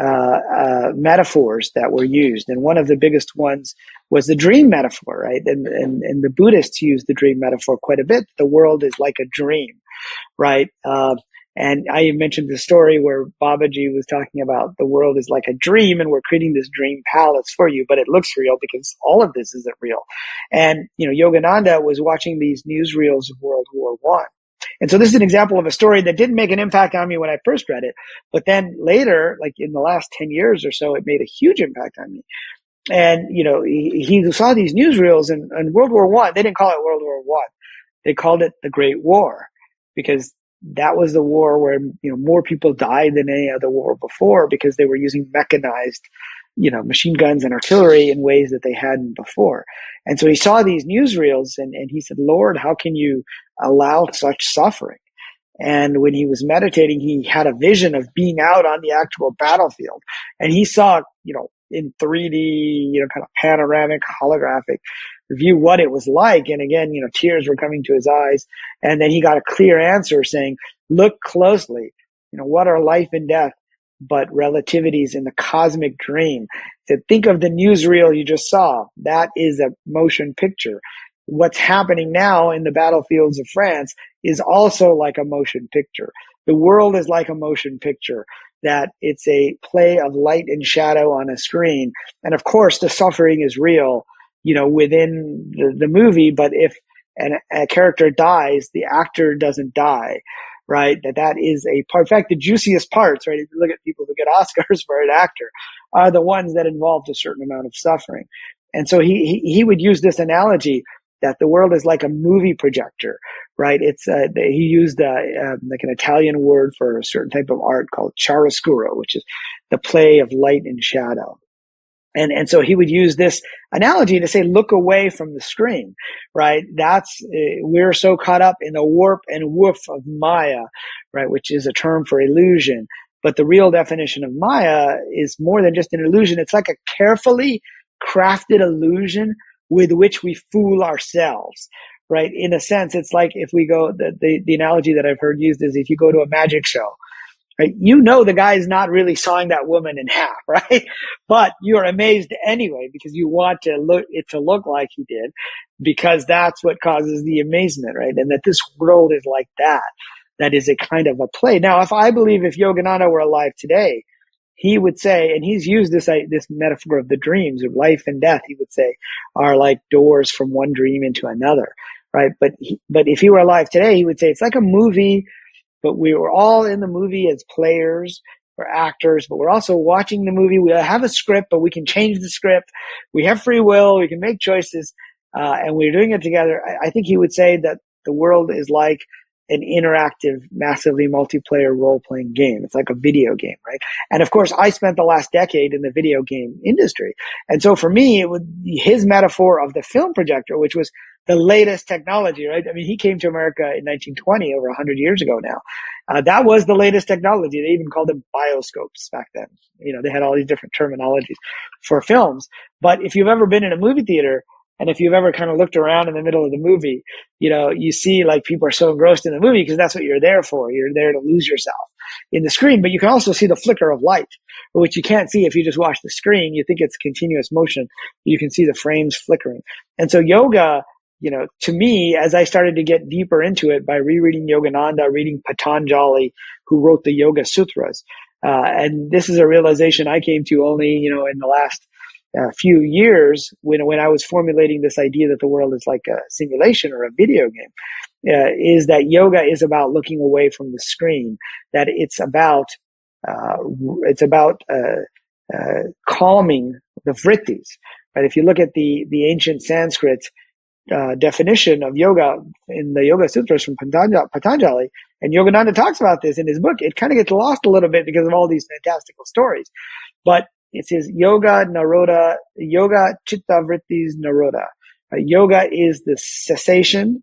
uh, uh, metaphors that were used. And one of the biggest ones was the dream metaphor, right? And, and, and the Buddhists use the dream metaphor quite a bit. The world is like a dream, right? Uh, and I mentioned the story where Babaji was talking about the world is like a dream and we're creating this dream palace for you, but it looks real because all of this isn't real. And, you know, Yogananda was watching these newsreels of World War One and so this is an example of a story that didn't make an impact on me when I first read it, but then later, like in the last 10 years or so, it made a huge impact on me. And, you know, he, he saw these newsreels and, and World War One, they didn't call it World War One. They called it the Great War because that was the war where, you know, more people died than any other war before because they were using mechanized you know, machine guns and artillery in ways that they hadn't before. And so he saw these newsreels and, and he said, Lord, how can you allow such suffering? And when he was meditating, he had a vision of being out on the actual battlefield. And he saw, you know, in 3D, you know, kind of panoramic, holographic view what it was like. And again, you know, tears were coming to his eyes. And then he got a clear answer saying, look closely. You know, what are life and death? but relativities in the cosmic dream. To think of the newsreel you just saw. That is a motion picture. What's happening now in the battlefields of France is also like a motion picture. The world is like a motion picture that it's a play of light and shadow on a screen. And of course, the suffering is real, you know, within the, the movie. But if an, a character dies, the actor doesn't die right? That that is a part. In fact, the juiciest parts, right? If you look at people who get Oscars for an actor, are the ones that involved a certain amount of suffering. And so he, he, he would use this analogy that the world is like a movie projector, right? It's uh, he used uh, uh, like an Italian word for a certain type of art called chiaroscuro, which is the play of light and shadow. And, and so he would use this analogy to say, look away from the screen, right? That's, uh, we're so caught up in the warp and woof of Maya, right? Which is a term for illusion. But the real definition of Maya is more than just an illusion. It's like a carefully crafted illusion with which we fool ourselves, right? In a sense, it's like if we go, the, the, the analogy that I've heard used is if you go to a magic show right? You know the guy is not really sawing that woman in half, right? But you are amazed anyway because you want to look it to look like he did because that's what causes the amazement, right? And that this world is like that. That is a kind of a play. Now, if I believe if Yogananda were alive today, he would say, and he's used this this metaphor of the dreams of life and death. He would say are like doors from one dream into another, right? But he, but if he were alive today, he would say it's like a movie but we were all in the movie as players or actors, but we're also watching the movie. We have a script, but we can change the script. We have free will. We can make choices. Uh, and we're doing it together. I, I think he would say that the world is like an interactive, massively multiplayer role playing game. It's like a video game, right? And of course, I spent the last decade in the video game industry. And so for me, it would his metaphor of the film projector, which was the latest technology, right? I mean, he came to America in 1920, over 100 years ago now. Uh, that was the latest technology. They even called them bioscopes back then. You know, they had all these different terminologies for films. But if you've ever been in a movie theater, and if you've ever kind of looked around in the middle of the movie, you know, you see like people are so engrossed in the movie because that's what you're there for. You're there to lose yourself in the screen, but you can also see the flicker of light, which you can't see if you just watch the screen. You think it's continuous motion. You can see the frames flickering. And so yoga you know, to me, as I started to get deeper into it by rereading Yogananda, reading Patanjali, who wrote the Yoga Sutras, uh, and this is a realization I came to only, you know, in the last uh, few years when when I was formulating this idea that the world is like a simulation or a video game, uh, is that yoga is about looking away from the screen. That it's about uh, it's about uh, uh, calming the vrittis. Right? If you look at the the ancient Sanskrit uh, definition of yoga in the Yoga Sutras from Patanjali, and Yogananda talks about this in his book. It kind of gets lost a little bit because of all these fantastical stories. But it says yoga nirodha, yoga chitta vrittis nirodha. Uh, yoga is the cessation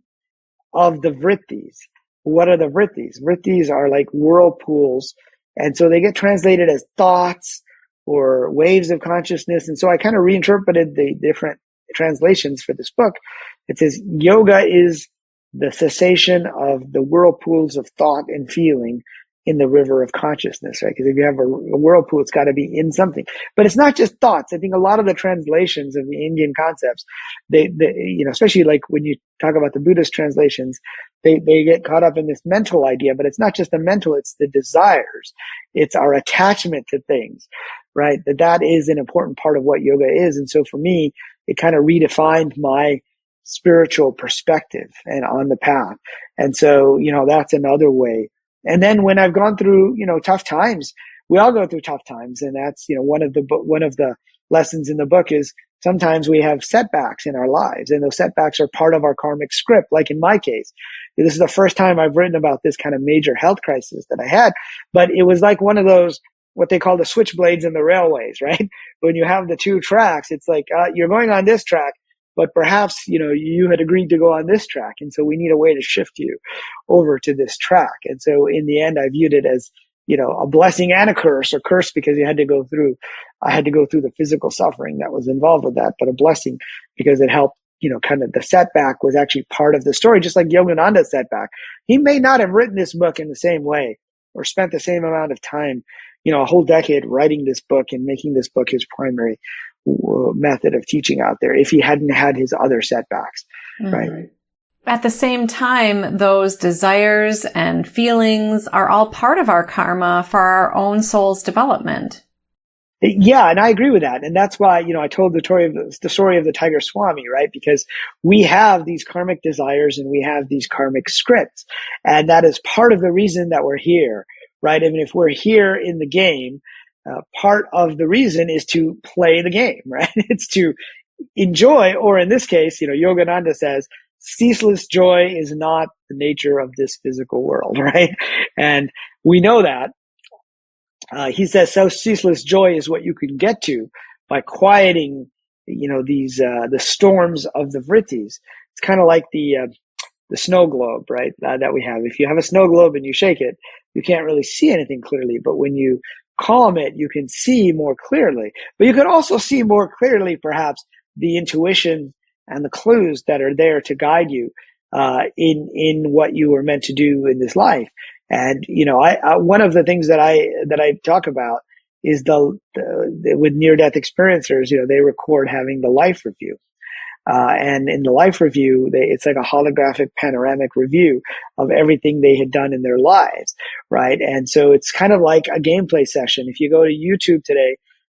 of the vrittis. What are the vrittis? Vrittis are like whirlpools. And so they get translated as thoughts or waves of consciousness. And so I kind of reinterpreted the different translations for this book. It says yoga is the cessation of the whirlpools of thought and feeling in the river of consciousness, right? Because if you have a, a whirlpool, it's got to be in something. But it's not just thoughts. I think a lot of the translations of the Indian concepts, they, they you know, especially like when you talk about the Buddhist translations, they, they get caught up in this mental idea, but it's not just the mental, it's the desires. It's our attachment to things, right? That that is an important part of what yoga is. And so for me, it kind of redefined my spiritual perspective and on the path. And so, you know, that's another way. And then when I've gone through, you know, tough times, we all go through tough times. And that's, you know, one of the, one of the lessons in the book is sometimes we have setbacks in our lives and those setbacks are part of our karmic script. Like in my case, this is the first time I've written about this kind of major health crisis that I had, but it was like one of those, what they call the switchblades in the railways, right? When you have the two tracks, it's like, uh, you're going on this track but perhaps you know you had agreed to go on this track and so we need a way to shift you over to this track. And so in the end i viewed it as you know a blessing and a curse a curse because you had to go through i had to go through the physical suffering that was involved with that but a blessing because it helped you know kind of the setback was actually part of the story just like yogananda's setback. He may not have written this book in the same way or spent the same amount of time you know a whole decade writing this book and making this book his primary method of teaching out there if he hadn't had his other setbacks, mm-hmm. right? At the same time, those desires and feelings are all part of our karma for our own soul's development. Yeah, and I agree with that. And that's why, you know, I told the story of the, the story of the Tiger Swami, right? Because we have these karmic desires and we have these karmic scripts. And that is part of the reason that we're here, right? I mean, if we're here in the game, uh, part of the reason is to play the game, right? it's to enjoy, or in this case, you know, Yogananda says, ceaseless joy is not the nature of this physical world, right? And we know that. Uh, he says, so ceaseless joy is what you can get to by quieting, you know, these, uh, the storms of the vrittis. It's kind of like the, uh, the snow globe, right? Uh, that we have. If you have a snow globe and you shake it, you can't really see anything clearly. But when you calm it, you can see more clearly. But you can also see more clearly, perhaps, the intuition and the clues that are there to guide you uh, in in what you were meant to do in this life. And you know, I, I one of the things that I that I talk about is the, the, with near death experiencers. You know, they record having the life review. Uh, and in the life review, they, it's like a holographic panoramic review of everything they had done in their lives, right? And so it's kind of like a gameplay session. If you go to YouTube today,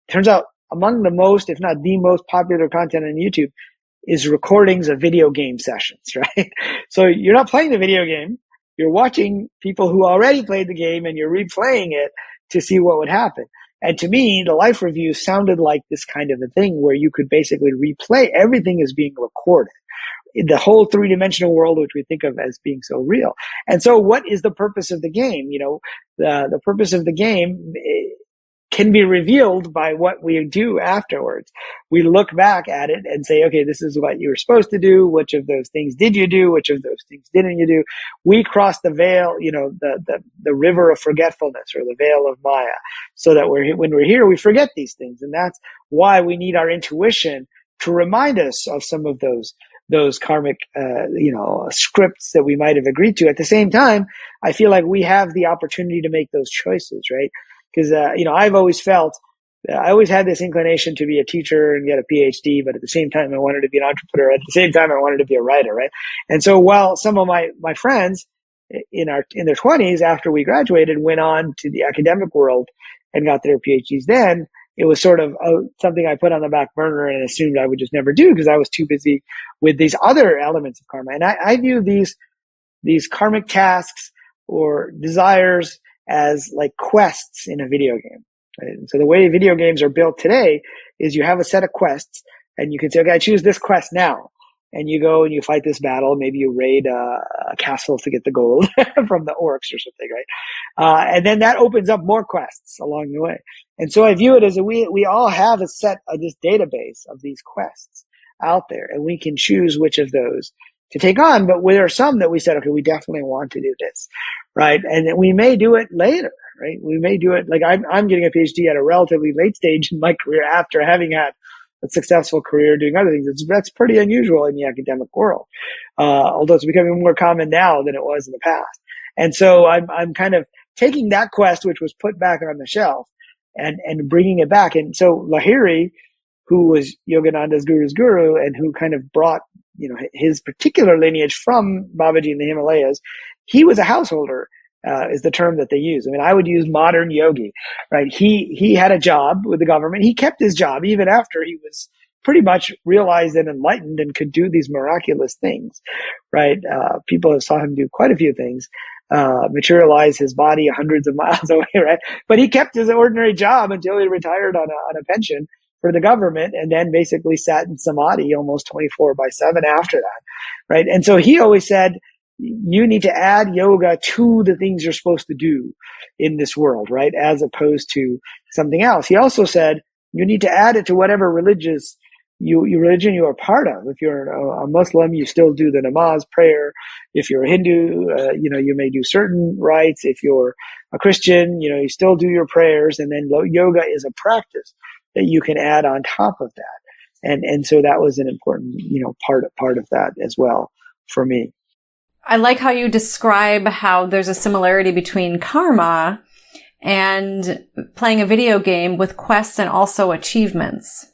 turns out among the most, if not the most popular content on YouTube is recordings of video game sessions, right? so you're not playing the video game. You're watching people who already played the game and you're replaying it to see what would happen. And to me, the life review sounded like this kind of a thing where you could basically replay everything is being recorded. The whole three dimensional world, which we think of as being so real. And so what is the purpose of the game? You know, the, the purpose of the game eh, can be revealed by what we do afterwards. We look back at it and say, okay, this is what you were supposed to do. Which of those things did you do? Which of those things didn't you do? We cross the veil, you know, the, the, the river of forgetfulness or the veil of Maya so that we're, when we're here, we forget these things. And that's why we need our intuition to remind us of some of those those karmic, uh, you know, scripts that we might have agreed to. At the same time, I feel like we have the opportunity to make those choices, right? Because uh, you know I've always felt I always had this inclination to be a teacher and get a PhD, but at the same time I wanted to be an entrepreneur. At the same time I wanted to be a writer, right? And so while some of my my friends in our in their twenties after we graduated went on to the academic world and got their PhDs, then it was sort of uh, something I put on the back burner and assumed I would just never do because I was too busy with these other elements of karma. And I, I view these these karmic tasks or desires as like quests in a video game. Right? So the way video games are built today is you have a set of quests and you can say, okay, I choose this quest now. and you go and you fight this battle. Maybe you raid a, a castle to get the gold from the orcs or something, right? Uh, and then that opens up more quests along the way. And so I view it as a, we, we all have a set of this database of these quests out there and we can choose which of those to take on. But there are some that we said, okay, we definitely want to do this, right? And we may do it later, right? We may do it like I'm, I'm getting a PhD at a relatively late stage in my career after having had a successful career doing other things. It's, that's pretty unusual in the academic world. Uh, although it's becoming more common now than it was in the past. And so I'm, I'm kind of taking that quest, which was put back on the shelf and, and bringing it back. And so Lahiri, who was Yogananda's guru's guru and who kind of brought, you know, his particular lineage from Babaji in the Himalayas, he was a householder uh, is the term that they use. I mean, I would use modern yogi, right? He he had a job with the government. He kept his job even after he was pretty much realized and enlightened and could do these miraculous things, right? Uh, people have saw him do quite a few things, uh, materialize his body hundreds of miles away, right? But he kept his ordinary job until he retired on a, on a pension for the government and then basically sat in samadhi almost 24 by 7 after that, right? And so he always said, you need to add yoga to the things you're supposed to do in this world, right? As opposed to something else. He also said you need to add it to whatever religious you, religion you are part of. If you're a, a Muslim, you still do the namaz prayer. If you're a Hindu, uh, you know, you may do certain rites. If you're a Christian, you know, you still do your prayers. And then yoga is a practice that you can add on top of that. And, and so that was an important, you know, part, part of that as well for me. I like how you describe how there's a similarity between karma and playing a video game with quests and also achievements.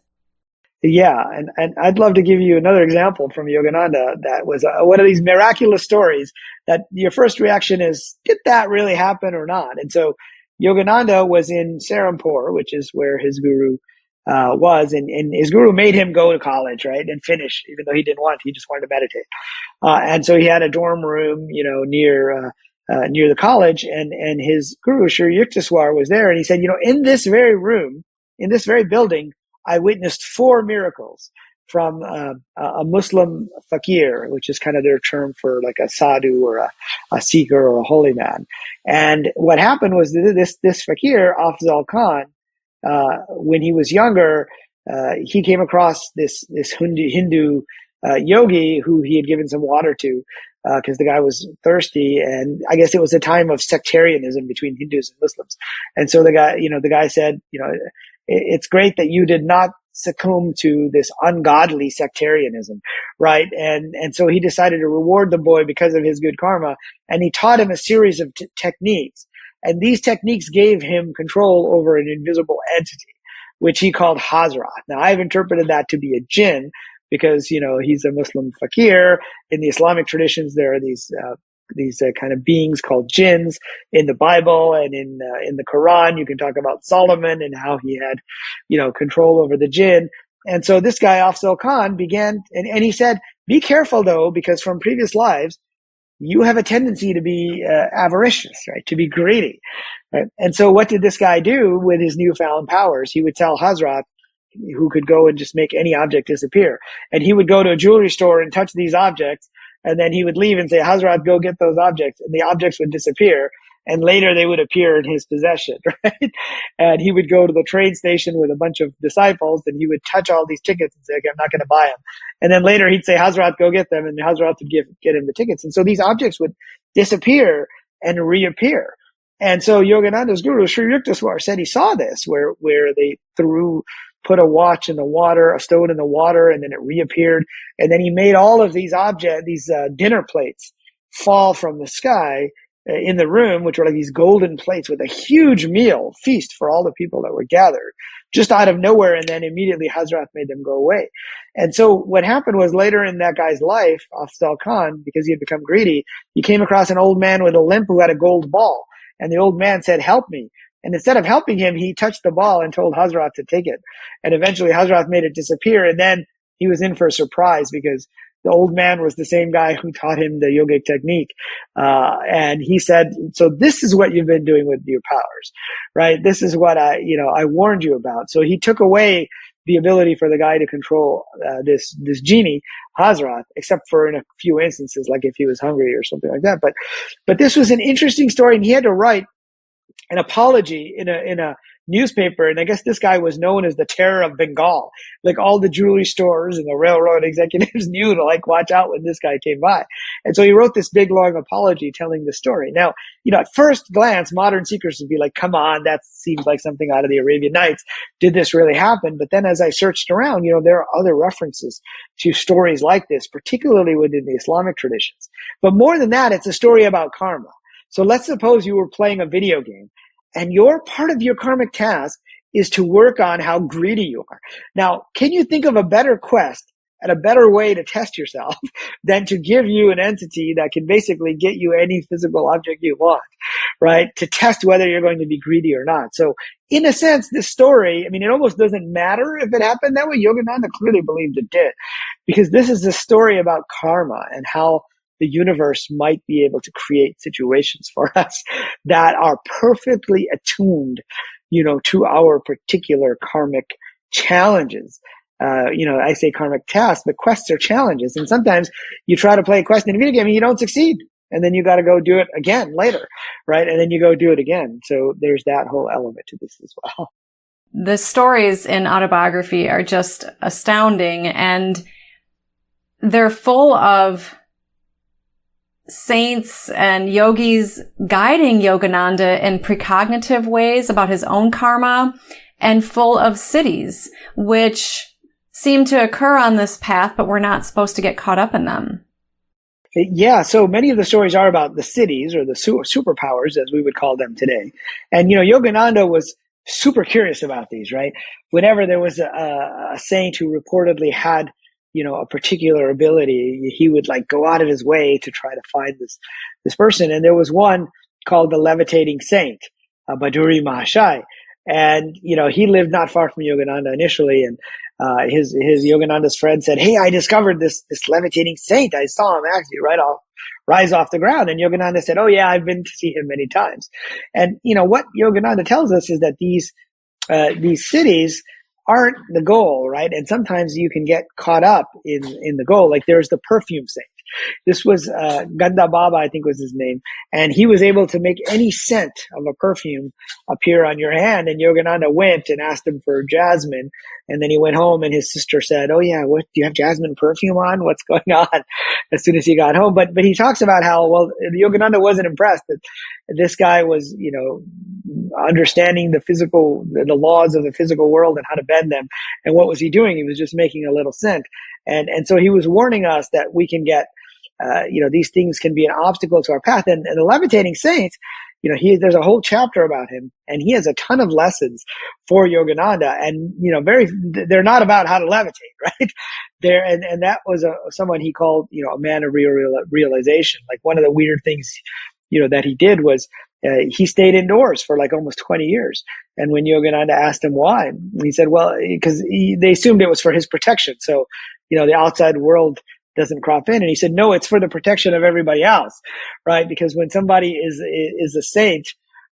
Yeah, and, and I'd love to give you another example from Yogananda that was uh, one of these miraculous stories that your first reaction is, did that really happen or not? And so Yogananda was in Serampore, which is where his guru uh, was, and, and his guru made him go to college, right, and finish, even though he didn't want. He just wanted to meditate, uh, and so he had a dorm room, you know, near uh, uh near the college, and and his guru Sri Yukteswar was there, and he said, you know, in this very room, in this very building, I witnessed four miracles from uh, a Muslim fakir, which is kind of their term for like a sadhu or a, a seeker or a holy man. And what happened was this this fakir, Afzal Khan, uh, when he was younger, uh, he came across this this Hindu, Hindu uh, yogi who he had given some water to because uh, the guy was thirsty, and I guess it was a time of sectarianism between Hindus and Muslims. And so the guy, you know, the guy said, you know, it's great that you did not succumb to this ungodly sectarianism, right? And and so he decided to reward the boy because of his good karma, and he taught him a series of t- techniques and these techniques gave him control over an invisible entity, which he called Hazrat. Now I've interpreted that to be a jinn because, you know, he's a Muslim fakir. In the Islamic traditions, there are these, uh, these uh, kind of beings called jinns in the Bible and in uh, in the Quran. You can talk about Solomon and how he had, you know, control over the jinn. And so this guy, Afzal Khan, began, and, and he said, "Be careful though, because from previous lives, you have a tendency to be uh, avaricious, right? To be greedy. Right? And so what did this guy do with his newfound powers? He would tell Hazrat, who could go and just make any object disappear. And he would go to a jewelry store and touch these objects. And then he would leave and say, Hazrat, go get those objects. And the objects would disappear and later they would appear in his possession, right? And he would go to the train station with a bunch of disciples and he would touch all these tickets and say, okay, I'm not going to buy them. And then later he'd say, Hazrat, go get them. And Hazrat would give, get him the tickets. And so these objects would disappear and reappear. And so Yogananda's guru, Sri Yukteswar, said he saw this where, where they threw, put a watch in the water, a stone in the water, and then it reappeared. And then he made all of these objects, these uh, dinner plates fall from the sky in the room, which were like these golden plates with a huge meal feast for all the people that were gathered just out of nowhere. And then immediately Hazrat made them go away. And so what happened was later in that guy's life, Afzal Khan, because he had become greedy, he came across an old man with a limp who had a gold ball. And the old man said, help me. And instead of helping him, he touched the ball and told Hazrat to take it. And eventually Hazrat made it disappear. And then he was in for a surprise because the old man was the same guy who taught him the yogic technique. Uh, and he said, so this is what you've been doing with your powers, right? This is what I, you know, I warned you about. So he took away the ability for the guy to control uh, this this genie Hazrat, except for in a few instances, like if he was hungry or something like that. But but this was an interesting story, and he had to write an apology in a in a newspaper. And I guess this guy was known as the terror of Bengal. Like all the jewelry stores and the railroad executives knew to like watch out when this guy came by. And so he wrote this big long apology telling the story. Now, you know, at first glance, modern seekers would be like, come on, that seems like something out of the Arabian Nights. Did this really happen? But then as I searched around, you know, there are other references to stories like this, particularly within the Islamic traditions. But more than that, it's a story about karma. So let's suppose you were playing a video game and your part of your karmic task is to work on how greedy you are. Now, can you think of a better quest and a better way to test yourself than to give you an entity that can basically get you any physical object you want, right? To test whether you're going to be greedy or not. So in a sense, this story, I mean, it almost doesn't matter if it happened that way. Yogananda clearly believed it did because this is a story about karma and how the universe might be able to create situations for us that are perfectly attuned, you know, to our particular karmic challenges. Uh, you know, I say karmic tasks, but quests are challenges. And sometimes you try to play a quest in a video game and you don't succeed. And then you got to go do it again later, right? And then you go do it again. So there's that whole element to this as well. The stories in autobiography are just astounding and they're full of saints and yogis guiding Yogananda in precognitive ways about his own karma and full of siddhis, which seem to occur on this path, but we're not supposed to get caught up in them. Yeah, so many of the stories are about the siddhis or the superpowers, as we would call them today. And, you know, Yogananda was super curious about these, right? Whenever there was a, a saint who reportedly had you know, a particular ability, he would like go out of his way to try to find this, this person. And there was one called the levitating saint, uh, Bhaduri Mahashai. And, you know, he lived not far from Yogananda initially. And, uh, his, his Yogananda's friend said, Hey, I discovered this, this levitating saint. I saw him actually right off, rise off the ground. And Yogananda said, Oh yeah, I've been to see him many times. And, you know, what Yogananda tells us is that these, uh, these siddhis, aren't the goal, right? And sometimes you can get caught up in, in the goal. Like there's the perfume saint. This was uh, Gandha Baba, I think was his name, and he was able to make any scent of a perfume appear on your hand. And Yogananda went and asked him for jasmine, and then he went home, and his sister said, "Oh yeah, what do you have jasmine perfume on? What's going on?" As soon as he got home, but but he talks about how well Yogananda wasn't impressed that this guy was, you know, understanding the physical, the laws of the physical world and how to bend them. And what was he doing? He was just making a little scent. And, and so he was warning us that we can get, uh, you know, these things can be an obstacle to our path. And, and the levitating saints, you know, he, there's a whole chapter about him and he has a ton of lessons for Yogananda and, you know, very, they're not about how to levitate, right? There, and, and that was a, someone he called, you know, a man of real, real realization. Like one of the weird things, you know, that he did was uh, he stayed indoors for like almost 20 years. And when Yogananda asked him why, he said, well, because they assumed it was for his protection. So, you know, the outside world doesn't crop in. And he said, no, it's for the protection of everybody else, right? Because when somebody is, is a saint,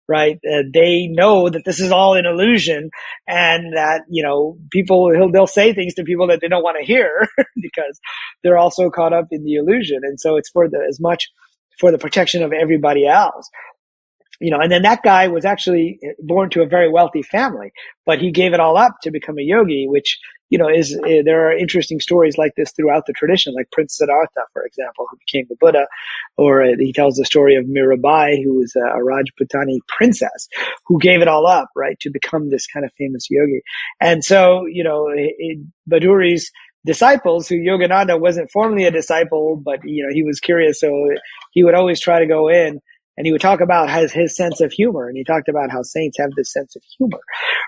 right, uh, they know that this is all an illusion and that, you know, people, they'll say things to people that they don't want to hear because they're also caught up in the illusion. And so it's for the, as much for the protection of everybody else you know, and then that guy was actually born to a very wealthy family, but he gave it all up to become a yogi, which, you know, is, uh, there are interesting stories like this throughout the tradition, like Prince Siddhartha, for example, who became the Buddha, or uh, he tells the story of Mirabai, who was a, Rajputani princess who gave it all up, right, to become this kind of famous yogi. And so, you know, it, Bhaduri's disciples who Yogananda wasn't formally a disciple, but, you know, he was curious. So he would always try to go in and he would talk about his, his sense of humor and he talked about how saints have this sense of humor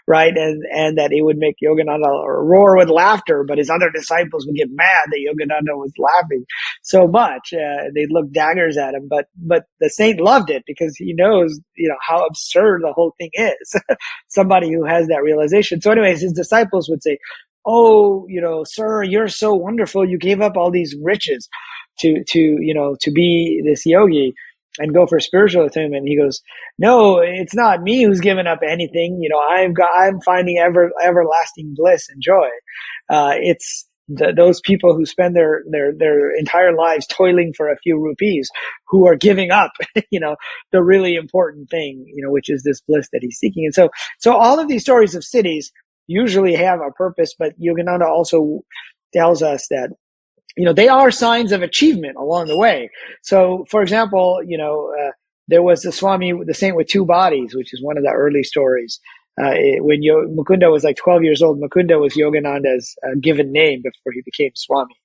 right? And and that it would make yogananda roar with laughter but his other disciples would get mad that yogananda was laughing so much uh, they'd look daggers at him. But but the saint loved it because he knows you know how absurd the whole thing is. Somebody who has that realization. So anyways his disciples would say oh you know sir you're so wonderful. You gave up all these riches to to you know to be this yogi and go for spiritual. And he goes, no, it's not me who's given up anything. You know, got, I'm finding ever, everlasting bliss and joy. Uh, it's, those people who spend their, their, their entire lives toiling for a few rupees who are giving up, you know, the really important thing, you know, which is this bliss that he's seeking. And so, so all of these stories of siddhis usually have a purpose, but Yogananda also tells us that you know, they are signs of achievement along the way. So, for example, you know, uh, there was the Swami, the saint with two bodies, which is one of the early stories. Uh, it, when Yo- Mukunda was like 12 years old, Mukunda was Yogananda's uh, given name before he became Swami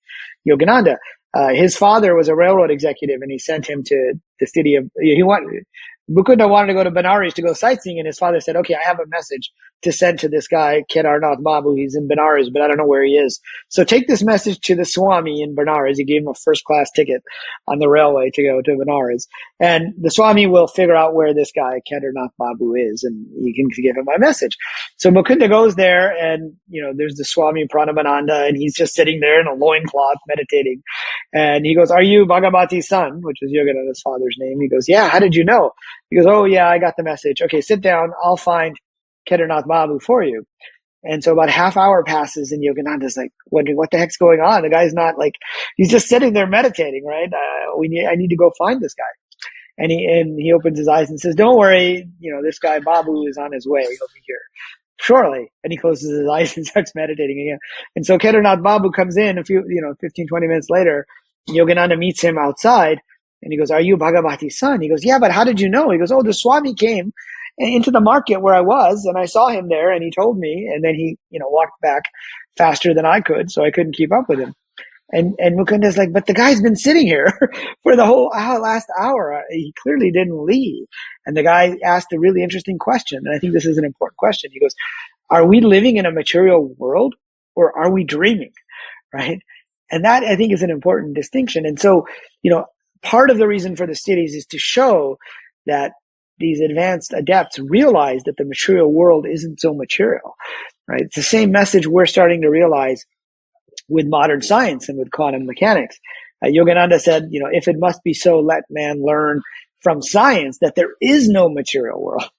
Yogananda. Uh, his father was a railroad executive and he sent him to the city of, he wanted, Mukunda wanted to go to Benares to go sightseeing, and his father said, "Okay, I have a message to send to this guy Kedarnath Babu. He's in Benares, but I don't know where he is. So take this message to the Swami in Benares. He gave him a first class ticket on the railway to go to Benares, and the Swami will figure out where this guy Kedarnath Babu is, and he can give him my message." So Mukunda goes there, and you know, there's the Swami Pranabananda, and he's just sitting there in a loincloth meditating, and he goes, "Are you Bhagavati's son?" Which is Yogananda's father's name. He goes, "Yeah." How did you know? He goes, Oh, yeah, I got the message. Okay, sit down. I'll find Kedarnath Babu for you. And so about half hour passes and Yogananda's like wondering what the heck's going on. The guy's not like, he's just sitting there meditating, right? Uh, we need, I need to go find this guy. And he, and he opens his eyes and says, don't worry, you know, this guy Babu is on his way. He'll be here shortly. And he closes his eyes and starts meditating again. And so Kedarnath Babu comes in a few, you know, 15, 20 minutes later. Yogananda meets him outside and he goes, are you Bhagavati's son? He goes, yeah, but how did you know? He goes, oh, the Swami came into the market where I was and I saw him there and he told me and then he, you know, walked back faster than I could. So I couldn't keep up with him. And, and Mukunda's like, but the guy's been sitting here for the whole hour, last hour. Uh, he clearly didn't leave. And the guy asked a really interesting question. And I think this is an important question. He goes, are we living in a material world or are we dreaming? Right. And that I think is an important distinction. And so, you know, part of the reason for the siddhis is to show that these advanced adepts realize that the material world isn't so material, right? It's the same message we're starting to realize with modern science and with quantum mechanics. Uh, Yogananda said, you know, if it must be so, let man learn from science that there is no material world.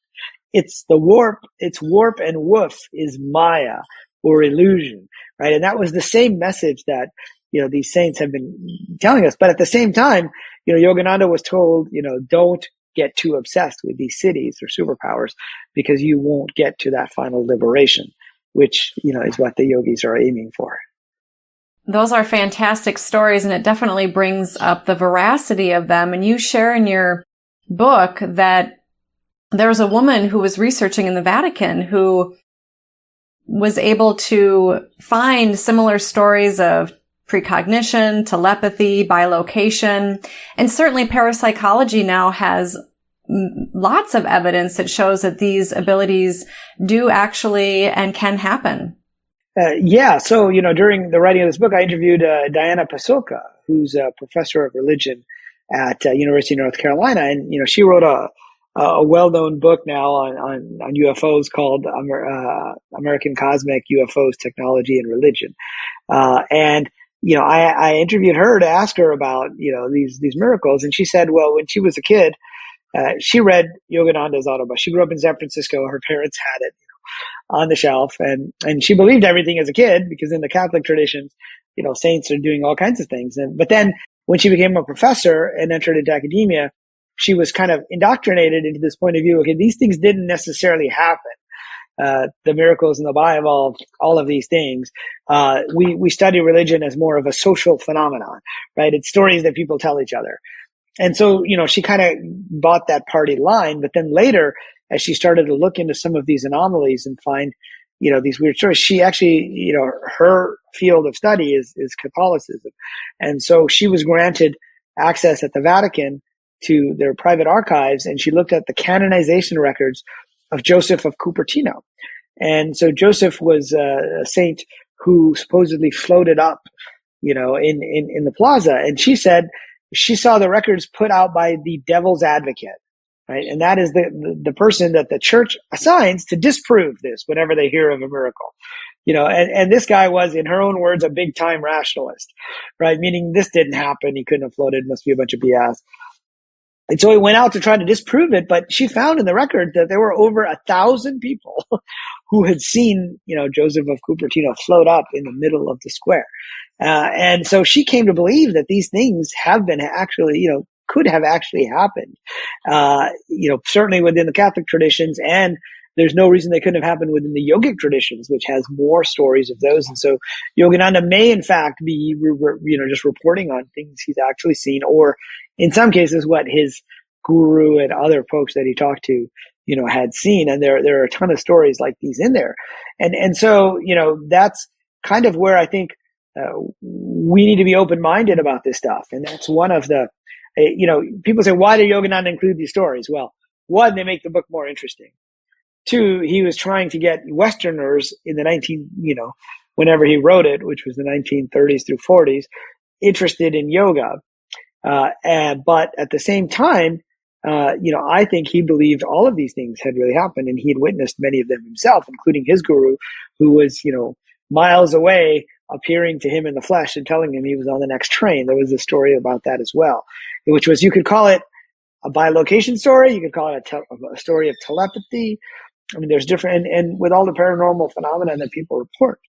It's the warp, it's warp and woof is Maya or illusion, right? And that was the same message that, you know, these saints have been telling us. But at the same time, you know, Yogananda was told, you know, don't get too obsessed with these siddhis or superpowers because you won't get to that final liberation, which, you know, is what the yogis are aiming for. Those are fantastic stories and it definitely brings up the veracity of them. And you share in your book that there was a woman who was researching in the Vatican who was able to find similar stories of precognition, telepathy, bilocation, and certainly parapsychology now has lots of evidence that shows that these abilities do actually and can happen. Uh, yeah. So, you know, during the writing of this book, I interviewed uh, Diana Pasulka, who's a professor of religion at uh, University of North Carolina. And, you know, she wrote a, a well-known book now on, on, on UFOs called Amer- uh, American Cosmic UFOs, Technology and Religion. Uh, and you know, I, I interviewed her to ask her about, you know, these, these miracles. And she said, well, when she was a kid, uh, she read Yogananda's autobiography. She grew up in San Francisco. Her parents had it on the shelf and, and she believed everything as a kid because in the Catholic traditions, you know, saints are doing all kinds of things. And, but then when she became a professor and entered into academia, she was kind of indoctrinated into this point of view. Okay, these things didn't necessarily happen uh, the miracles in the Bible, all of these things. Uh, we we study religion as more of a social phenomenon, right? It's stories that people tell each other, and so you know she kind of bought that party line. But then later, as she started to look into some of these anomalies and find, you know, these weird stories, she actually, you know, her field of study is is Catholicism, and so she was granted access at the Vatican to their private archives, and she looked at the canonization records of Joseph of Cupertino. And so Joseph was a saint who supposedly floated up, you know, in, in, in the plaza. And she said she saw the records put out by the devil's advocate, right? And that is the, the, person that the church assigns to disprove this whenever they hear of a miracle. You know, and, and this guy was, in her own words, a big time rationalist, right? Meaning this didn't happen. He couldn't have floated. Must be a bunch of BS. And so he went out to try to disprove it, but she found in the record that there were over a thousand people who had seen, you know, Joseph of Cupertino float up in the middle of the square. Uh, and so she came to believe that these things have been actually, you know, could have actually happened. Uh, you know, certainly within the Catholic traditions and there's no reason they couldn't have happened within the yogic traditions, which has more stories of those. And so Yogananda may in fact be, you know, just reporting on things he's actually seen or in some cases what his guru and other folks that he talked to, you know, had seen. And there, there are a ton of stories like these in there. And, and so, you know, that's kind of where I think uh, we need to be open minded about this stuff. And that's one of the, uh, you know, people say, why did Yogananda include these stories? Well, one, they make the book more interesting. Two, he was trying to get Westerners in the 19, you know, whenever he wrote it, which was the 1930s through 40s, interested in yoga. Uh, and, but at the same time, uh, you know, I think he believed all of these things had really happened and he had witnessed many of them himself, including his guru, who was, you know, miles away appearing to him in the flesh and telling him he was on the next train. There was a story about that as well, which was, you could call it a bilocation story. You could call it a, te- a story of telepathy. I mean, there's different, and, and with all the paranormal phenomena that people report,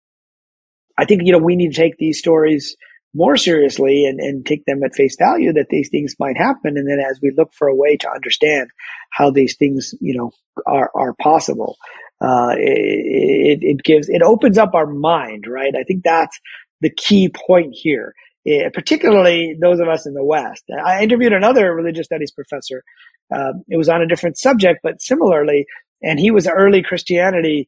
I think, you know, we need to take these stories more seriously and, and take them at face value that these things might happen. And then as we look for a way to understand how these things, you know, are, are possible, uh, it, it gives, it opens up our mind, right? I think that's the key point here. It, particularly those of us in the West. I interviewed another religious studies professor. Uh, it was on a different subject, but similarly, and he was early Christianity.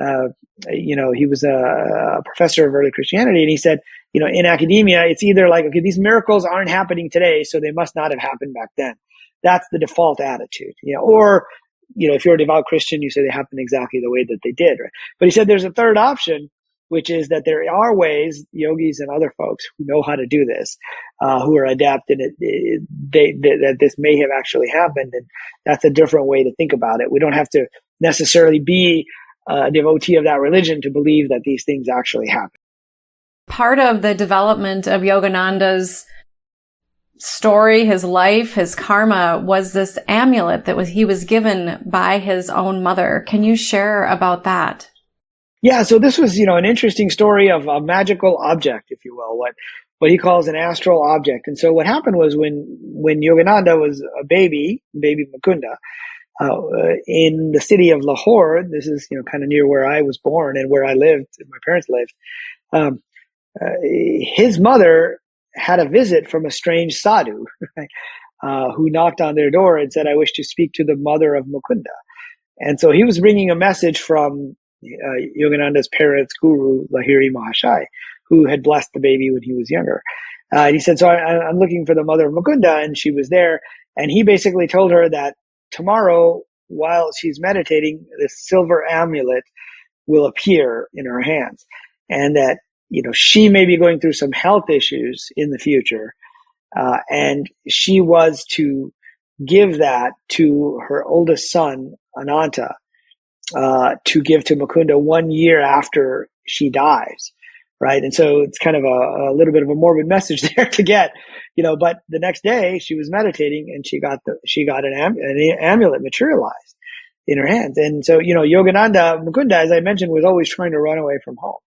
Uh, you know, he was a, a, professor of early Christianity, and he said, you know, in academia, it's either like, okay, these miracles aren't happening today, so they must not have happened back then. That's the default attitude, you know, or you know, if you're a devout Christian, you say they happened exactly the way that they did. Right? But he said there's a third option, which is that there are ways, yogis and other folks who know how to do this, uh, who are adept and it, it, they, they, that this may have actually happened. And that's a different way to think about it. We don't have to necessarily be a devotee of that religion to believe that these things actually happen. Part of the development of Yogananda's story, his life, his karma was this amulet that was he was given by his own mother. Can you share about that? Yeah, so this was, you know, an interesting story of a magical object, if you will, what what he calls an astral object. And so what happened was when when Yogananda was a baby, baby Mukunda, uh, in the city of Lahore, this is, you know, kind of near where I was born and where I lived, my parents lived. Um, uh, his mother had a visit from a strange sadhu uh, who knocked on their door and said, I wish to speak to the mother of Mukunda. And so he was bringing a message from uh, Yogananda's parents, Guru Lahiri Mahashai, who had blessed the baby when he was younger. Uh, and he said, So I, I'm looking for the mother of Mukunda, and she was there. And he basically told her that tomorrow, while she's meditating, this silver amulet will appear in her hands. And that you know, she may be going through some health issues in the future. Uh, and she was to give that to her oldest son, Ananta, uh, to give to Mukunda one year after she dies. Right. And so it's kind of a, a, little bit of a morbid message there to get, you know, but the next day she was meditating and she got the, she got an, am, an amulet materialized in her hands. And so, you know, Yogananda Mukunda, as I mentioned, was always trying to run away from home.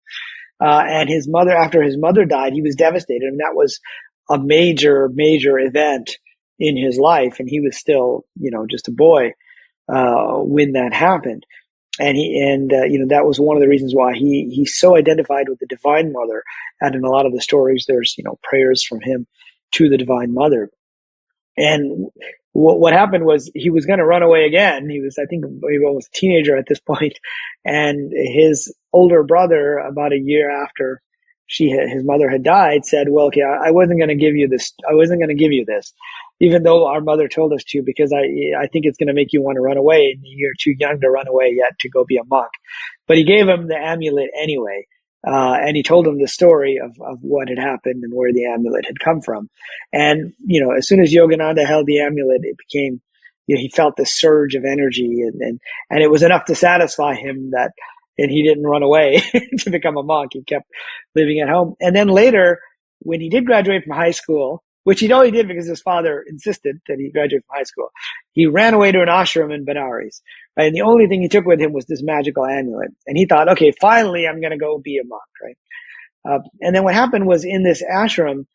Uh, and his mother, after his mother died, he was devastated. And that was a major, major event in his life. And he was still, you know, just a boy, uh, when that happened. And he, and, uh, you know, that was one of the reasons why he, he so identified with the Divine Mother. And in a lot of the stories, there's, you know, prayers from him to the Divine Mother. And what, what happened was he was going to run away again. He was, I think, maybe almost a teenager at this point, and his older brother, about a year after she had, his mother had died, said, "Well, okay, I wasn't going to give you this. I wasn't going to give you this, even though our mother told us to, because I I think it's going to make you want to run away, and you're too young to run away yet to go be a monk." But he gave him the amulet anyway. Uh, and he told him the story of, of what had happened and where the amulet had come from. And, you know, as soon as Yogananda held the amulet, it became, you know, he felt this surge of energy and, and, and it was enough to satisfy him that, and he didn't run away to become a monk. He kept living at home. And then later, when he did graduate from high school, which he only did because his father insisted that he graduate from high school. He ran away to an ashram in Benares, right? And the only thing he took with him was this magical amulet. And he thought, okay, finally I'm going to go be a monk, right? Uh, and then what happened was in this ashram,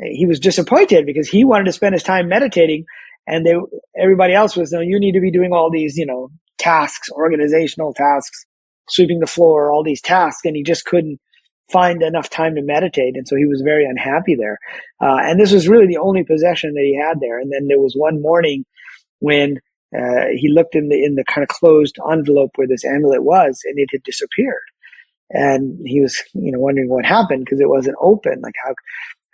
he was disappointed because he wanted to spend his time meditating and they, everybody else was, no, you need to be doing all these, you know, tasks, organizational tasks, sweeping the floor, all these tasks. And he just couldn't find enough time to meditate. And so he was very unhappy there. Uh, and this was really the only possession that he had there. And then there was one morning when uh, he looked in the in the kind of closed envelope where this amulet was, and it had disappeared. And he was, you know, wondering what happened because it wasn't open. Like how?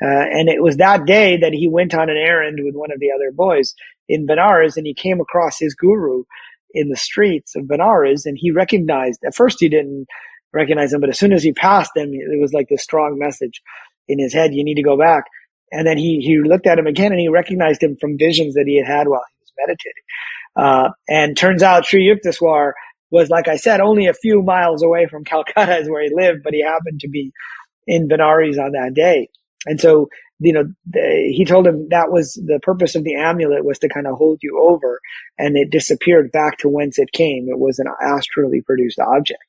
Uh, and it was that day that he went on an errand with one of the other boys in Benares, and he came across his guru in the streets of Benares, and he recognized. At first, he didn't recognize him, but as soon as he passed him, it was like this strong message in his head: "You need to go back." And then he he looked at him again, and he recognized him from visions that he had had while he was meditating. Uh, and turns out Sri Yukteswar was, like I said, only a few miles away from Calcutta is where he lived, but he happened to be in Benares on that day. And so, you know, he told him that was the purpose of the amulet was to kind of hold you over and it disappeared back to whence it came. It was an astrally produced object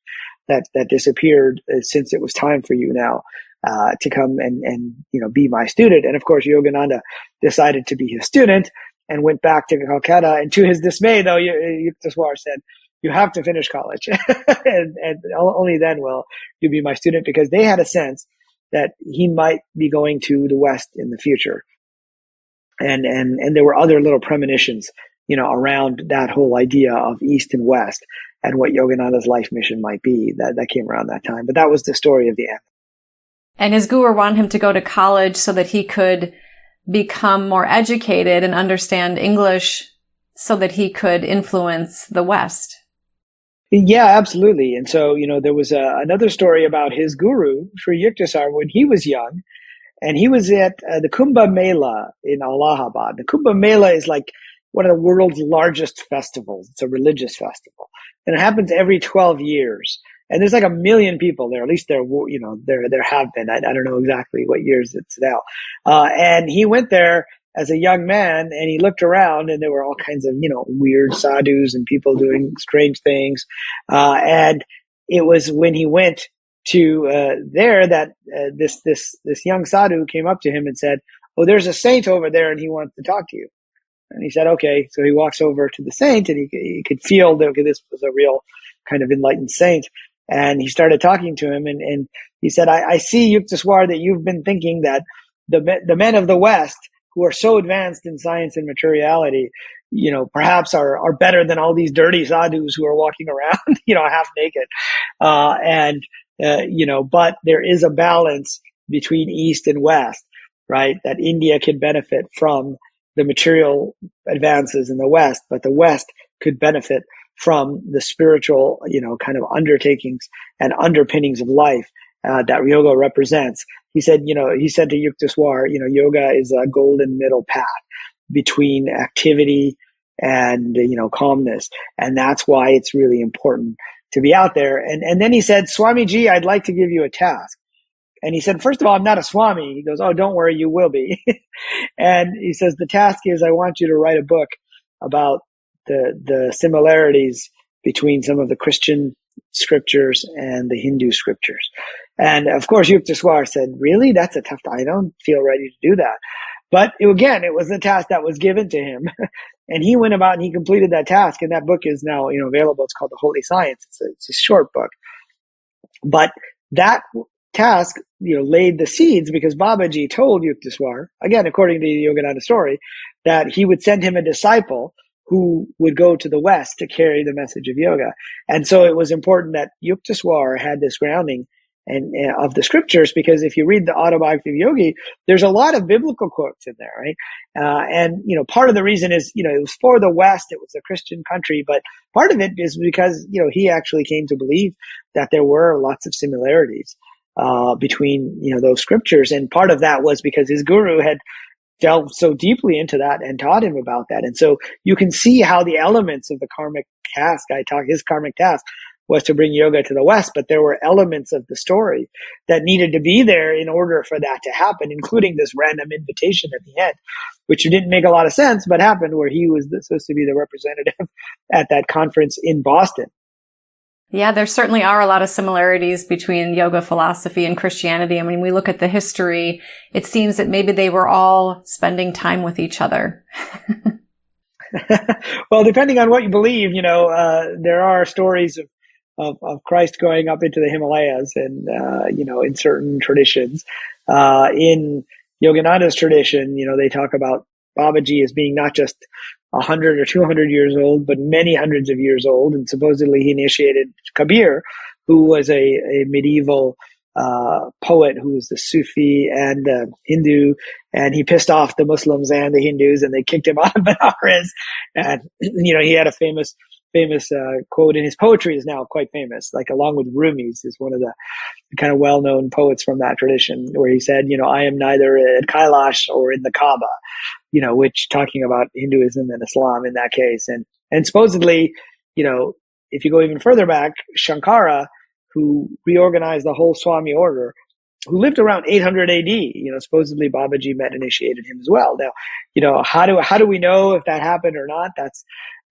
that, that disappeared uh, since it was time for you now. Uh, to come and, and, you know, be my student. And of course, Yogananda decided to be his student and went back to Calcutta. And to his dismay, though, Yukteswar said, you have to finish college. and, and only then will you be my student because they had a sense that he might be going to the West in the future. And, and, and there were other little premonitions, you know, around that whole idea of East and West and what Yogananda's life mission might be that, that came around that time. But that was the story of the end. And his guru wanted him to go to college so that he could become more educated and understand English so that he could influence the West. Yeah, absolutely. And so, you know, there was a, another story about his guru, Sri Yukteswar, when he was young, and he was at uh, the Kumbh Mela in Allahabad. The Kumbh Mela is like one of the world's largest festivals. It's a religious festival, and it happens every 12 years. And there's like a million people there. At least there, you know, there there have been. I, I don't know exactly what years it's now. Uh, and he went there as a young man and he looked around and there were all kinds of, you know, weird sadhus and people doing strange things. Uh, and it was when he went to, uh, there that, uh, this, this, this young sadhu came up to him and said, Oh, there's a saint over there and he wants to talk to you. And he said, okay. So he walks over to the saint and he, he could feel that okay, this was a real kind of enlightened saint. And he started talking to him and, and he said, I, I see Yukteswar that you've been thinking that the, the men of the West who are so advanced in science and materiality, you know, perhaps are, are better than all these dirty sadhus who are walking around, you know, half naked. Uh, and, uh, you know, but there is a balance between East and West, right? That India can benefit from the material advances in the West, but the West could benefit from the spiritual, you know, kind of undertakings and underpinnings of life uh, that yoga represents he said, you know, he said to Yukteswar, you know, yoga is a golden middle path between activity and, you know, calmness. And that's why it's really important to be out there. And, and then he said, Swamiji, I'd like to give you a task. And he said, first of all, I'm not a Swami. He goes, Oh, don't worry, you will be. and he says, the task is I want you to write a book about the, the similarities between some of the Christian scriptures and the Hindu scriptures. And of course, Yukteswar said, really? That's a tough, I don't feel ready to do that. But again, it was a task that was given to him. and he went about and he completed that task. And that book is now, you know, available. It's called The Holy Science. It's a, it's a short book. But that task, you know, laid the seeds because Babaji told Yukteswar, again, according to the Yogananda story, that he would send him a disciple who would go to the West to carry the message of yoga. And so it was important that Yukteswar had this grounding and, uh, of the scriptures because if you read the autobiography of Yogi, there's a lot of biblical quotes in there, right? Uh, and you know, part of the reason is you know it was for the West, it was a Christian country, but part of it is because you know he actually came to believe that there were lots of similarities uh, between you know those scriptures, and part of that was because his guru had delved so deeply into that and taught him about that, and so you can see how the elements of the karmic task I talk his karmic task was to bring yoga to the West, but there were elements of the story that needed to be there in order for that to happen, including this random invitation at the end, which didn't make a lot of sense, but happened where he was supposed to be the representative at that conference in Boston. Yeah, there certainly are a lot of similarities between yoga philosophy and Christianity. I mean, we look at the history, it seems that maybe they were all spending time with each other. well, depending on what you believe, you know, uh, there are stories of, of, of, Christ going up into the Himalayas and, uh, you know, in certain traditions. Uh, in Yogananda's tradition, you know, they talk about Babaji as being not just 100 or 200 years old, but many hundreds of years old. And supposedly he initiated Kabir, who was a, a medieval uh, poet who was the Sufi and uh, Hindu, and he pissed off the Muslims and the Hindus, and they kicked him out of Benares. And you know, he had a famous famous uh, quote in his poetry is now quite famous, like along with Rumi's is one of the kind of well-known poets from that tradition, where he said, you know, I am neither at Kailash or in the Kaaba, you know, which talking about Hinduism and Islam in that case, and and supposedly, you know, if you go even further back, Shankara, who reorganized the whole Swami order, who lived around 800 AD. You know, supposedly Babaji met initiated him as well. Now, you know, how do how do we know if that happened or not? That's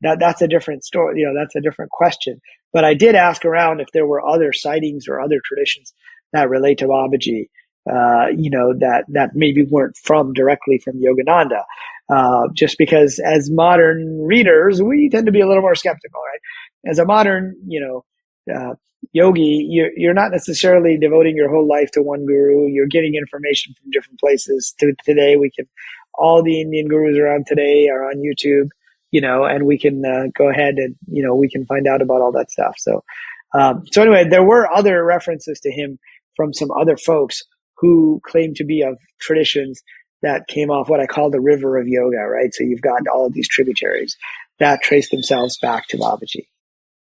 that that's a different story. You know, that's a different question. But I did ask around if there were other sightings or other traditions that relate to Babaji. Uh, you know, that that maybe weren't from directly from Yogananda. Uh, just because as modern readers, we tend to be a little more skeptical, right? As a modern, you know, uh, yogi, you're, you're not necessarily devoting your whole life to one guru. You're getting information from different places. To, today, we can, all the Indian gurus around today are on YouTube you know, and we can uh, go ahead and, you know, we can find out about all that stuff. So, um, so anyway, there were other references to him from some other folks who claim to be of traditions that came off what I call the river of yoga, right? So you've got all of these tributaries that trace themselves back to Babaji.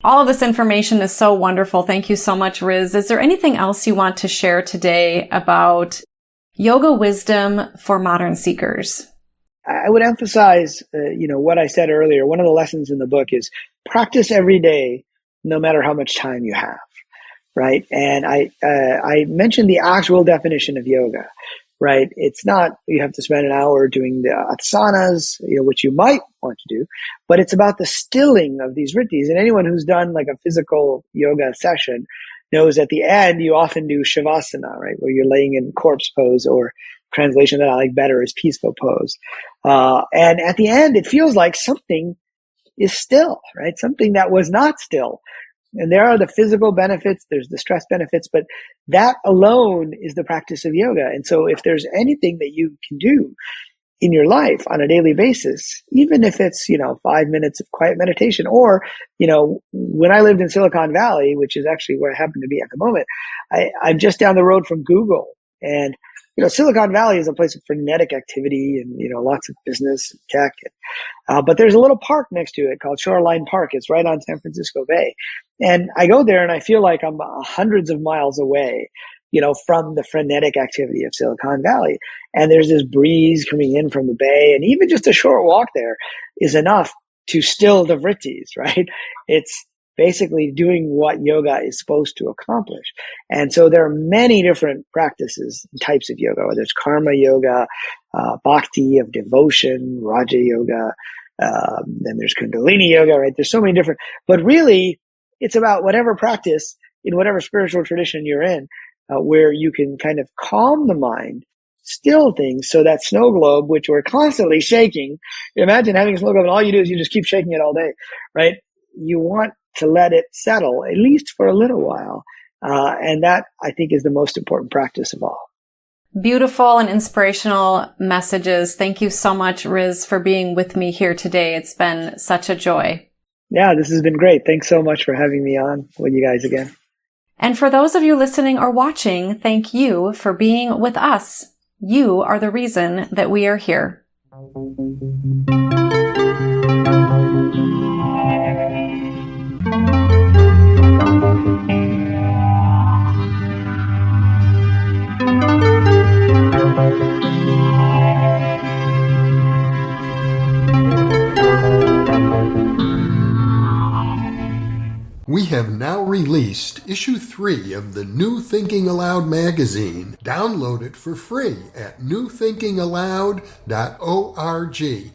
All of this information is so wonderful. Thank you so much, Riz. Is there anything else you want to share today about yoga wisdom for modern seekers? I would emphasize, uh, you know, what I said earlier. One of the lessons in the book is practice every day, no matter how much time you have, right? And I uh, I mentioned the actual definition of yoga, right? It's not you have to spend an hour doing the asanas, you know, which you might want to do, but it's about the stilling of these vrittis. And anyone who's done like a physical yoga session knows at the end you often do shavasana, right, where you're laying in corpse pose or translation that I like better is peaceful pose. Uh, and at the end, it feels like something is still, right? Something that was not still. And there are the physical benefits, there's the stress benefits, but that alone is the practice of yoga. And so if there's anything that you can do in your life on a daily basis, even if it's, you know, five minutes of quiet meditation or, you know, when I lived in Silicon Valley, which is actually where I happen to be at the moment, I, I'm just down the road from Google and you know, Silicon Valley is a place of frenetic activity and, you know, lots of business and tech. Uh, but there's a little park next to it called Shoreline Park. It's right on San Francisco Bay. And I go there and I feel like I'm hundreds of miles away, you know, from the frenetic activity of Silicon Valley. And there's this breeze coming in from the bay. And even just a short walk there is enough to still the vrittis, right? It's, basically doing what yoga is supposed to accomplish. And so there are many different practices and types of yoga, whether it's karma yoga, uh, bhakti of devotion, raja yoga, um, then there's kundalini yoga, right? There's so many different, but really it's about whatever practice in whatever spiritual tradition you're in, uh, where you can kind of calm the mind, still things. So that snow globe, which we're constantly shaking, imagine having a snow globe and all you do is you just keep shaking it all day, right? You want to let it settle, at least for a little while. Uh, and that, I think, is the most important practice of all. Beautiful and inspirational messages. Thank you so much, Riz, for being with me here today. It's been such a joy. Yeah, this has been great. Thanks so much for having me on with you guys again. And for those of you listening or watching, thank you for being with us. You are the reason that we are here. We have now released issue 3 of the New Thinking Allowed magazine. Download it for free at newthinkingallowed.org.